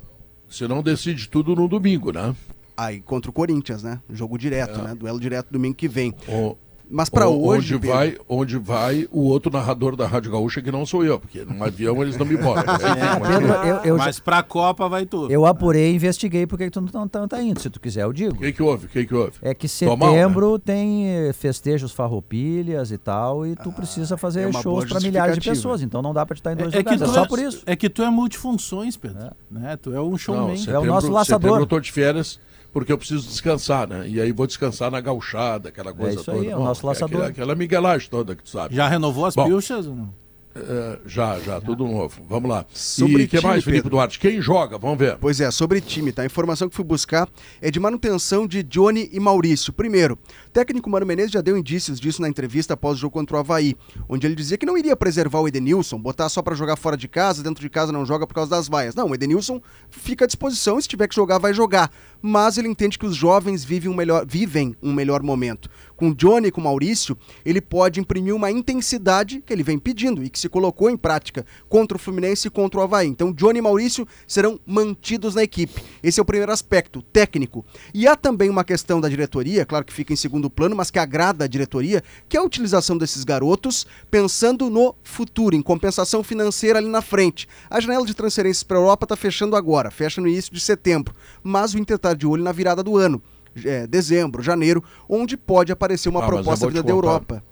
se não decide tudo no domingo, né? Aí contra o Corinthians, né? Jogo direto, É. né? Duelo direto domingo que vem. O- Mas para hoje, onde Pedro, vai, onde vai o outro narrador da Rádio Gaúcha que não sou eu, porque num avião eles não me botam. Pedro, eu, eu, já- Mas pra Copa vai tudo. eu apurei e investiguei porque que tu não tá, tá indo. Se tu quiser, eu digo. O que, que houve? O que, que houve? É que Tô mal, né? setembro tem eh, festejos farroupilhas e tal, e tu precisa fazer é shows para milhares de pessoas, então não dá para te estar em dois É, é que lugares, tu é só é, por isso. é que tu é multifunções, Pedro. Né? Tu é um Não, showman. É o nosso laçador. setembro eu tô de férias porque eu preciso descansar, né? E aí vou descansar na gauchada, aquela coisa isso aí, toda. é o nosso laçador. Aquela, aquela miguelagem toda que tu sabe. Já renovou as Bom. pilchas? ou não? É, já, já, tudo novo. Vamos lá. Sobre e o que time, mais, Felipe Pedro? Duarte? Quem joga? Vamos ver. Pois é, sobre time, tá? A informação que fui buscar é de manutenção de Johnny e Maurício. Primeiro, o técnico Mano Menezes já deu indícios disso na entrevista após o jogo contra o Havaí, onde ele dizia que não iria preservar o Edenilson, botar só pra jogar fora de casa, dentro de casa não joga por causa das vaias. Não, o Edenilson fica à disposição, e se tiver que jogar, vai jogar. Mas ele entende que os jovens vivem um melhor, vivem um melhor momento. Com Johnny e com Maurício, ele pode imprimir uma intensidade que ele vem pedindo e que se colocou em prática contra o Fluminense e contra o Havaí. Então, Johnny e Maurício serão mantidos na equipe. Esse é o primeiro aspecto, técnico. E há também uma questão da diretoria, claro que fica em segundo plano, mas que agrada a diretoria, que é a utilização desses garotos pensando no futuro, em compensação financeira ali na frente. A janela de transferências para a Europa está fechando agora, fecha no início de setembro, mas o Inter está de olho na virada do ano. é, dezembro, janeiro, onde pode aparecer uma Ah, mas proposta vinda da. Europa.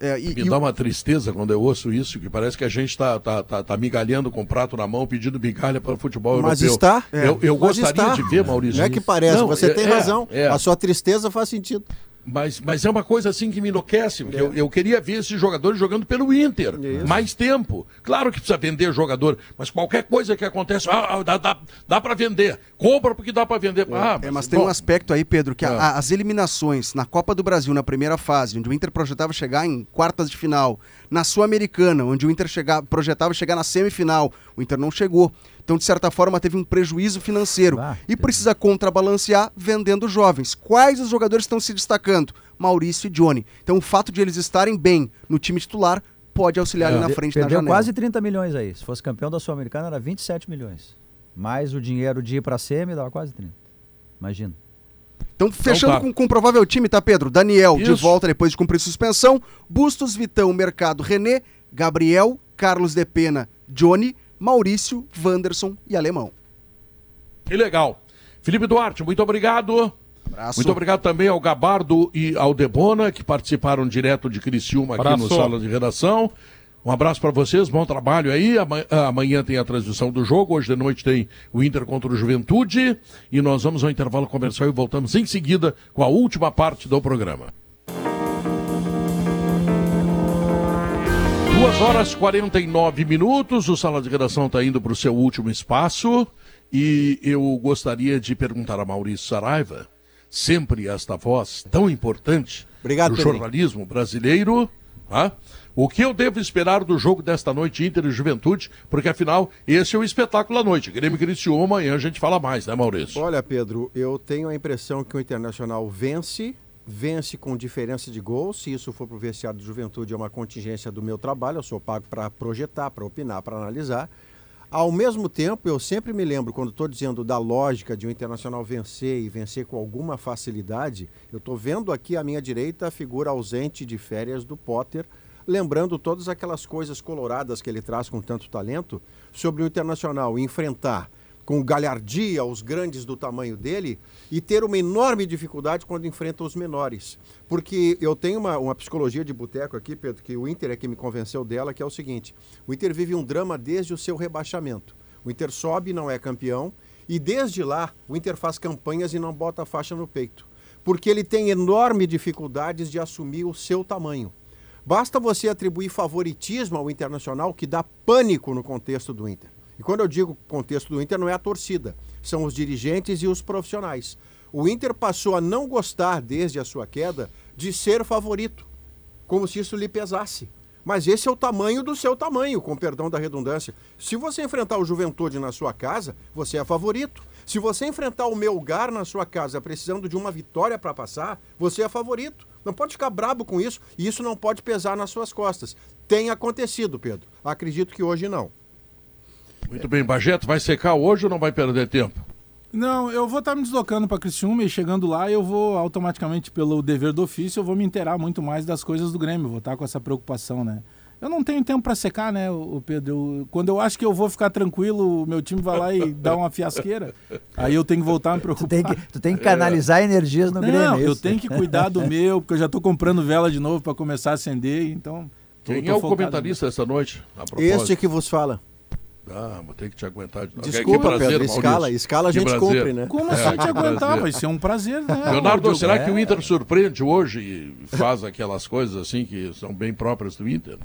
É, e- Me e dá uma tristeza quando eu ouço isso, que parece que a gente está tá, tá, tá migalhando com o prato na mão, pedindo migalha para o futebol Mas europeu. está. Eu, eu Mas gostaria está. de ver, Maurício. Não é que parece, Não, você é- tem é, razão. é. A sua tristeza faz sentido. Mas, mas é uma coisa assim que me enlouquece. porque Eu, eu queria ver esses jogadores jogando pelo Inter. Mais tempo. Claro que precisa vender jogador, mas qualquer coisa que acontece, ah, ah, dá, dá, dá para vender. Compra porque dá para vender. Ah, É, mas tem bom, um aspecto aí, Pedro, que a- É. a- as eliminações na Copa do Brasil, na primeira fase, onde o Inter projetava chegar em quartas de final, na Sul-Americana, onde o Inter chega- projetava chegar na semifinal, o Inter não chegou. Então, de certa forma, teve um prejuízo financeiro. Ah, e precisa contrabalancear vendendo jovens. Quais os jogadores estão se destacando? Maurício e Johnny. Então, o fato de eles estarem bem no time titular pode auxiliar ali na frente da Perdeu janela. quase 30 milhões aí. Se fosse campeão da Sul-Americana, era 27 milhões. Mais o dinheiro de ir para a SEMI, dava quase 30. Imagina. Então, fechando tá. com, com o provável time, tá, Pedro? Daniel de Isso. volta depois de cumprir suspensão. Bustos, Vitão, Mercado, René, Gabriel, Carlos de Pena, Johnny, Maurício, Wanderson e Alemão. Que legal. Felipe Duarte, muito obrigado. Abraço. Muito obrigado também ao Gabardo e ao Debona, que participaram direto de Criciúma aqui Abraço. no Sala de Redação. Um abraço para vocês, bom trabalho aí. Ama- Amanhã tem a transmissão do jogo, hoje de noite tem o Inter contra o Juventude. E nós vamos ao intervalo comercial e voltamos em seguida com a última parte do programa. Duas horas e 49 minutos, o Sala de Redação está indo para o seu último espaço e eu gostaria de perguntar a Maurício Saraiva, sempre esta voz tão importante Obrigado, do Pedrinho. jornalismo brasileiro, tá? o que eu devo esperar do jogo desta noite Inter e Juventude, porque afinal esse é o espetáculo da noite, Grêmio Criciúma, amanhã a gente fala mais, né Maurício? Olha, Pedro, eu tenho a impressão que o Internacional vence, vence com diferença de gols. Se isso for para o vestiário de juventude, é uma contingência do meu trabalho. Eu sou pago para projetar, para opinar, para analisar. Ao mesmo tempo, eu sempre me lembro, quando estou dizendo da lógica de um Internacional vencer e vencer com alguma facilidade, eu estou vendo aqui à minha direita a figura ausente de férias do Potter, lembrando todas aquelas coisas coloradas que ele traz com tanto talento sobre o Internacional enfrentar com galhardia os grandes do tamanho dele e ter uma enorme dificuldade quando enfrenta os menores. Porque eu tenho uma, uma psicologia de boteco aqui, Pedro, que o Inter é que me convenceu dela, que é o seguinte: o Inter vive um drama desde o seu rebaixamento. O Inter sobe, não é campeão, e desde lá o Inter faz campanhas e não bota a faixa no peito. Porque ele tem enorme dificuldades de assumir o seu tamanho. Basta você atribuir favoritismo ao Internacional que dá pânico no contexto do Inter. E quando eu digo contexto do Inter, não é a torcida, são os dirigentes e os profissionais. O Inter passou a não gostar, desde a sua queda, de ser favorito, como se isso lhe pesasse. Mas esse é o tamanho do seu tamanho, com perdão da redundância. Se você enfrentar o Juventude na sua casa, você é favorito. Se você enfrentar o Melgar na sua casa precisando de uma vitória para passar, você é favorito. Não pode ficar brabo com isso e isso não pode pesar nas suas costas. Tem acontecido, Pedro. Acredito que hoje não. Muito bem, Bajeto, vai secar hoje ou não vai perder tempo? Não, eu vou estar me deslocando para Criciúma e chegando lá eu vou automaticamente, pelo dever do ofício, eu vou me inteirar muito mais das coisas do Grêmio, vou estar com essa preocupação, né? Eu não tenho tempo para secar, né, o Pedro? Eu- quando eu acho que eu vou ficar tranquilo, o meu time vai lá e dá uma fiasqueira. Aí eu tenho que voltar a me Tu preocupar. tem que, tu tem que canalizar energias no Grêmio. Não, é eu isso? tenho que cuidar do meu, porque eu já estou comprando vela de novo para começar a acender, então. tô- Quem tô é o comentarista essa noite? Este que vos fala. Ah, vou ter que te aguentar de novo. Desculpa, Que prazer, Pedro, escala, escala a gente cumpre, né? Como É, assim te que aguentar? Vai ser um prazer, né? Leonardo, será É. que o Inter surpreende hoje e faz aquelas coisas assim que são bem próprias do Inter?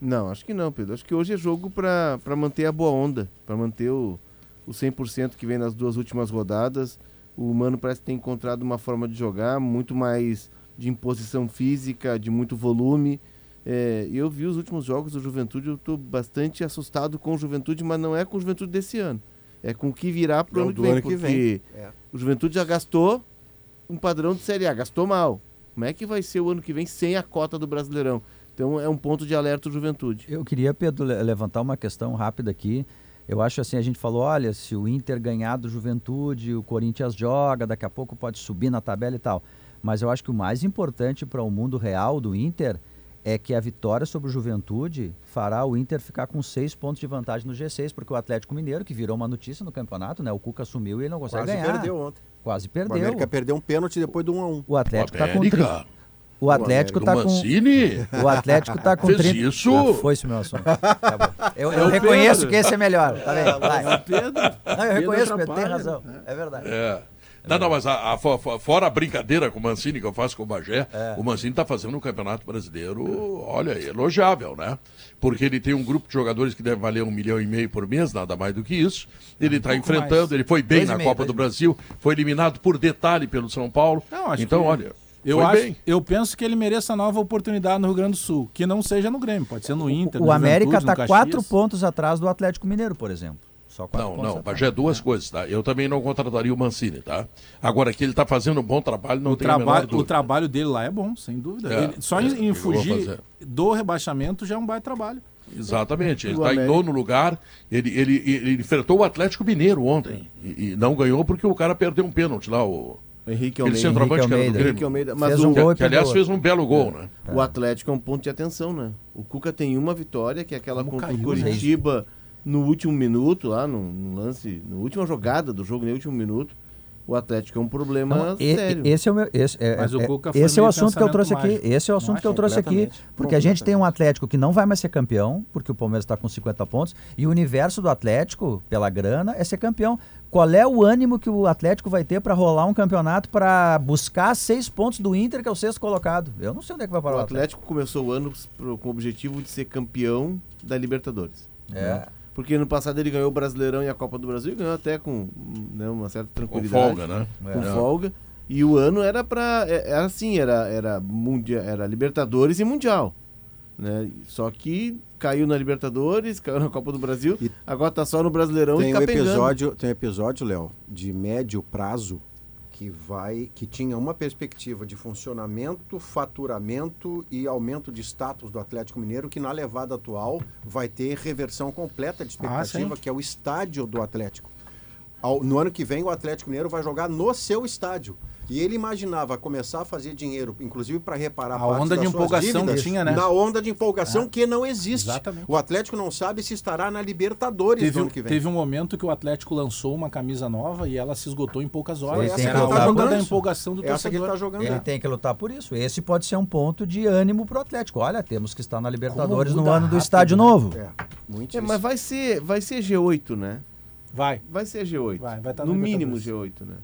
Não, acho que não, Pedro. Acho que hoje é jogo para manter a boa onda, para manter o, o 100% que vem nas duas últimas rodadas. O Mano parece ter encontrado uma forma de jogar muito mais de imposição física, de muito volume. É, eu vi os últimos jogos do Juventude, eu estou bastante assustado com o Juventude, mas não é com o Juventude desse ano. É com o que virá para o ano que do vem, ano porque vem. É. o Juventude já gastou um padrão de Série A, gastou mal. Como é que vai ser o ano que vem sem a cota do Brasileirão? Então é um ponto de alerta o Juventude. Eu queria, Pedro, le- levantar uma questão rápida aqui. Eu acho assim, a gente falou, olha, se o Inter ganhar do Juventude, o Corinthians joga, daqui a pouco pode subir na tabela e tal. Mas eu acho que o mais importante para o mundo real do Inter é que a vitória sobre o Juventude fará o Inter ficar com seis pontos de vantagem no G6, porque o Atlético Mineiro, que virou uma notícia no campeonato, né? O Cuca sumiu e ele não consegue Quase ganhar. perdeu ontem. Quase O perdeu. América perdeu um pênalti depois do 1 a 1 O Atlético está com América? 30. O Atlético tá com Mancini? o Atlético tá com Fez 30. isso? Ah, foi esse meu assunto. Tá. Eu, eu É o reconheço Pedro. que esse é melhor. Tá bem? Vai. É o Pedro. Não, eu reconheço, Pedro, tem razão. É verdade. É. Não, não, mas a, a- fo- fo- fora a brincadeira com o Mancini que eu faço com o Bagé, É. o Mancini está fazendo um campeonato brasileiro, olha, elogiável, né? Porque ele tem um grupo de jogadores que deve valer um milhão e meio por mês, nada mais do que isso. Ele está pouco enfrentando, mais. ele foi bem Dois na meio, Copa do meio. Brasil, foi eliminado por detalhe pelo São Paulo. Não, acho então, que- olha, Eu, acho, bem. eu penso que ele mereça nova oportunidade no Rio Grande do Sul, que não seja no Grêmio, pode ser no Inter, O no América está quatro pontos atrás do Atlético Mineiro, por exemplo. Só quatro Não, pontos não, atrás. Bagé, duas coisas, tá? Eu também não contrataria o Mancini, tá? Agora que ele está fazendo um bom trabalho, não O tem trabalho, o trabalho dele lá é bom, sem dúvida. É, Ele- só é, em, que vou fugir do rebaixamento já é um baita trabalho. Exatamente, ele está em nono lugar. Ele, ele, ele enfrentou o Atlético Mineiro ontem e, e não ganhou porque o cara perdeu um pênalti lá, o, Henrique Almeida. centroavante que do Almeida. Henrique Almeida. Mas Fez um gol e Que, aliás, perdeu fez um belo gol, né? o Atlético é um ponto de atenção, né? O Cuca tem uma vitória, que é aquela Como contra o caiu, né? No último minuto, lá no, no lance, na última jogada do jogo, no último minuto. O Atlético é um problema Não, sério. e- esse é o meu, esse é, Mas o é- Cuca foi esse é o assunto que eu trouxe aqui. mágico. Esse é o assunto que eu trouxe aqui, porque a gente tem um Atlético que não vai mais ser campeão, porque o Palmeiras está com 50 pontos, e o universo do Atlético, pela grana, é ser campeão. Qual é o ânimo que o Atlético vai ter para rolar um campeonato para buscar seis pontos do Inter, que é o sexto colocado? Eu não sei onde é que vai parar O o Atlético. Atlético começou o ano com o objetivo de ser campeão da Libertadores. É. Porque ano passado ele ganhou o Brasileirão e a Copa do Brasil e ganhou até com né, uma certa Com tranquilidade. folga, né? Com É. folga. E o ano era pra. é- Era assim, era, era, mundia, era Libertadores e Mundial. Né? Só que caiu na Libertadores, caiu na Copa do Brasil, E agora tá só no Brasileirão Tem e um capengando. episódio, tem um episódio, Léo, de médio prazo que vai, que tinha uma perspectiva de funcionamento, faturamento e aumento de status do Atlético Mineiro, que na levada atual vai ter reversão completa de expectativa, que é o estádio do Atlético. Ao- no ano que vem o Atlético Mineiro vai jogar no seu estádio. E ele imaginava começar a fazer dinheiro, inclusive para reparar A parte onda das de suas empolgação dívidas, que tinha, né? Na onda de empolgação que não existe. Exatamente. O Atlético não sabe se estará na Libertadores Teve, no um- ano que vem. teve um momento que o Atlético lançou uma camisa nova e ela se esgotou em poucas horas. Ele tem Era que a lutar onda por da isso. empolgação do Essa que ele torcedor. está jogando. Ele tem que lutar por isso. Esse pode ser um ponto de ânimo pro Atlético. Olha, temos que estar na Libertadores no ano do rápido, estádio né? novo. É, muito É, mas vai ser, vai ser G8, né? Vai. Vai ser G8. Vai, vai tá no mínimo Libertadores. G8, né?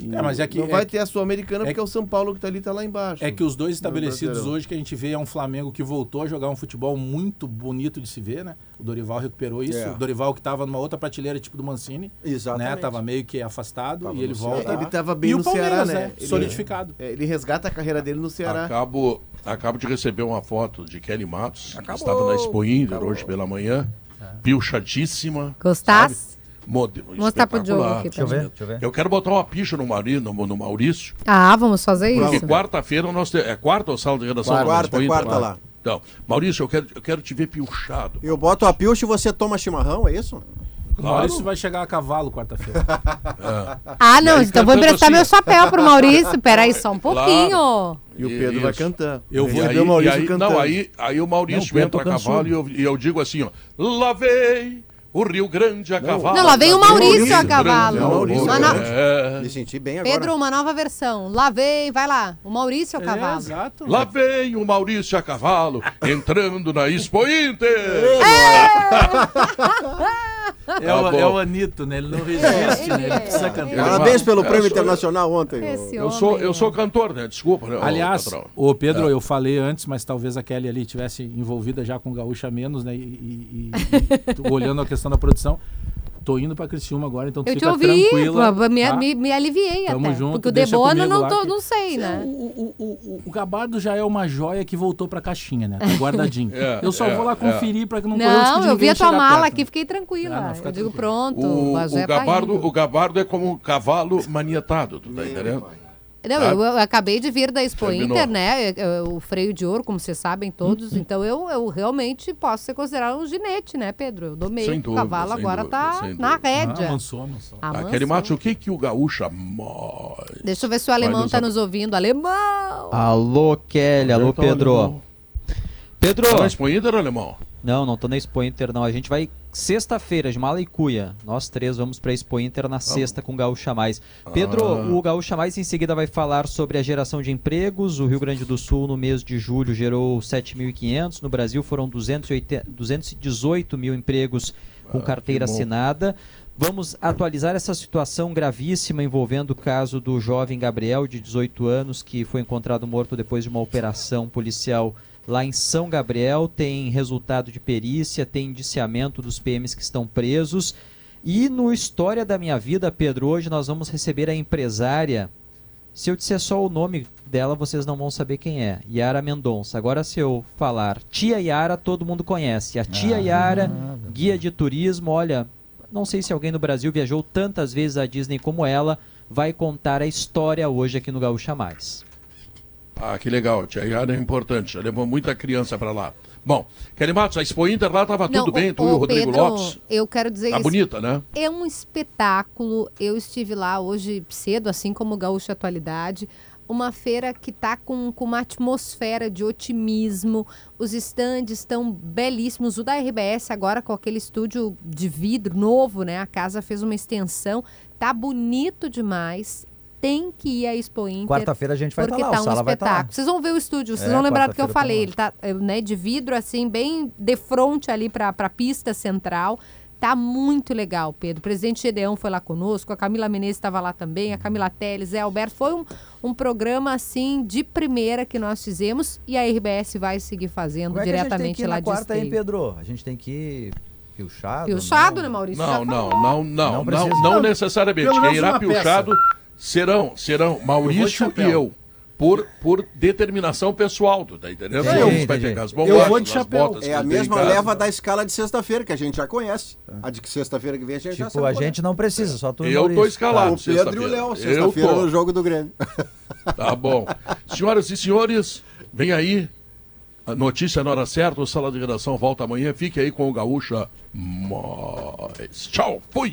É, mas é que- não é vai que- ter a Sul-Americana é porque que- é o São Paulo que tá ali, tá lá embaixo. É que os dois estabelecidos hoje que a gente vê é um Flamengo que voltou a jogar um futebol muito bonito de se ver, né? O Dorival recuperou isso. É. O Dorival que estava numa outra prateleira, tipo do Mancini, Exatamente. né? Tava meio que afastado Tava e ele volta. Ceará. Ele tava bem e no o Palmeiras, Ceará, né? né? Ele- Solidificado. É, ele resgata a carreira dele no Ceará. Acabo, acabo de receber uma foto de Kelly Matos, que Acabou. estava na Expo Inter hoje pela manhã, pilchadíssima. Gostasse? sabe? Modelo Mostrar pro Diogo aqui Deixa eu pra ver, deixa eu ver. Eu quero botar uma picha no, Mari, no, no Maurício, Ah, vamos fazer porque isso? quarta-feira nós temos. É quarta ou sala de redação? Quarta, Inter? quarta lá. Então, Maurício, eu quero, eu quero te ver pilchado. Eu boto a pilcha e você toma chimarrão, é isso? O Maurício vai chegar a cavalo quarta-feira. Ah, não, aí, então vou emprestar assim, meu chapéu pro Maurício. Peraí, só um Claro. pouquinho. E o Pedro vai Isso. cantar. Eu vou- aí, ver o Maurício e aí- cantando. Não, aí, aí o Maurício Não, o entra a Pedro cavalo e eu, e eu digo assim, ó. Lavei o Rio Grande a cavalo. Não, lá vem o Maurício a cavalo. Grande, Maurício, Uma no- é. Me senti bem agora. Pedro, uma nova versão. Lá vem, vai lá. O Maurício é o É, cavalo. exato. Lá vem o Maurício a cavalo, entrando na Expo Inter. É, o, Tá bom. é o Anito, né? Ele não resiste, né? Ele precisa cantar. Parabéns pelo É, prêmio internacional ontem. Eu sou, eu sou cantor, né? Desculpa, né, ô, Aliás, o Pedro, eu falei antes, mas talvez a Kelly ali tivesse envolvida já com o Gaúcha menos, né? E, e- e- olhando a questão da produção. Tô indo pra Criciúma agora, então tu Eu te fica ouvi, tranquila. me, tá? me, me aliviei Tamo até. junto, porque o Debono comigo não, tô, que- não sei, né? o, o, o, o Gabardo já é uma joia que voltou pra caixinha, né? Tá guardadinho. É, eu só é, vou lá é. conferir pra que não corra Não, eu vi a tua mala perto. aqui, fiquei tranquila. Ah, não, fica eu digo, tranquilo. pronto, O, o tá gabardo, indo. o gabardo é como um cavalo manietado, tu tá entendendo? Não, eu, eu acabei de vir da Expo Terminou. Inter, né? O freio de ouro, como vocês sabem todos. Então eu, eu realmente posso ser considerado um ginete, né, Pedro? Eu domei Sem o dúvida, cavalo, sem agora dúvida, tá na. Ah, rédea. avançou, avançou. Amansou. Aquele Matos, o que que o gaúcho mais... Deixa eu ver se o alemão nos tá nos ouvindo. Alemão! Alô, Kelly, alô, Pedro. alemão. Pedro! Tá na Expo Inter, alemão? Não, não tô na Expo Inter, não. A gente vai sexta-feira de Mala e Cuia. Nós três vamos pra Expo Inter na sexta com o Gaúcha Mais. Pedro, Ah. o Gaúcha Mais em seguida vai falar sobre a geração de empregos. O Rio Grande do Sul, no mês de julho, gerou 7.500. No Brasil, foram 280, 218 mil empregos com Ah, carteira assinada. Vamos atualizar essa situação gravíssima envolvendo o caso do jovem Gabriel, de 18 anos, que foi encontrado morto depois de uma operação policial lá em São Gabriel. Tem resultado de perícia, tem indiciamento dos PMs que estão presos. E no História da Minha Vida, Pedro, hoje nós vamos receber a empresária. Se eu disser só o nome dela, vocês não vão saber quem é. Yara Mendonça. Agora, se eu falar Tia Yara, todo mundo conhece. A Tia Ah, Yara, guia de turismo, olha, não sei se alguém no Brasil viajou tantas vezes à Disney como ela, vai contar a história hoje aqui no Gaúcha Mais. Ah, que legal. Tia Yara é importante. Já levou muita criança pra lá. Bom, Kelly Matos, a Expo Inter lá estava tudo bem, o- tu e o o Rodrigo Pedro, Lopes. Eu quero dizer Tá isso. bonita, né? É um espetáculo. Eu estive lá hoje cedo, assim como o Gaúcho Atualidade. Uma feira que está com, com uma atmosfera de otimismo. Os estandes estão belíssimos. O da RBS agora com aquele estúdio de vidro novo, né? A casa fez uma extensão. Tá bonito demais. Tem que ir à Expo Inter. Quarta-feira a gente vai Porque tá lá, tá o um Sala vai tá espetáculo. Vocês vão ver o estúdio, vocês É, vão lembrar do que eu falei. Ele tá é, né, de vidro, assim, bem de frente ali para a pista central. Tá muito legal, Pedro. O presidente Gedeão foi lá conosco, a Camila Menezes estava lá também, a Camila Teles, Zé Alberto. Foi um, um programa, assim, de primeira que nós fizemos e a RBS vai seguir fazendo Como é que a gente tem diretamente que ir lá na de quarta, hein. Pedro? A gente tem que ir piochado. Piochado, né, Maurício? Não, não, não, não, Não não, não, necessariamente. Quem irá uma piochado serão, serão Maurício e chapéu. eu. Por, por determinação pessoal, tu tá entendendo? Entendi, eu vai entendi. pegar as Eu vou de chapéu. botas É a mesma casa. leva da escala de sexta-feira, que a gente já conhece. A de que sexta-feira que vem a gente já Tipo, sabe. a é. gente não precisa, só tu e Eu tô Maurício. escalado. O Pedro e o sexta-feira. Léo, Eu sexta-feira tô. no jogo do Grêmio. Tá bom. Senhoras e senhores, vem aí. A notícia na hora certa, o Sala de Redação volta amanhã. Fique aí com o Gaúcha. Mais. Tchau, fui!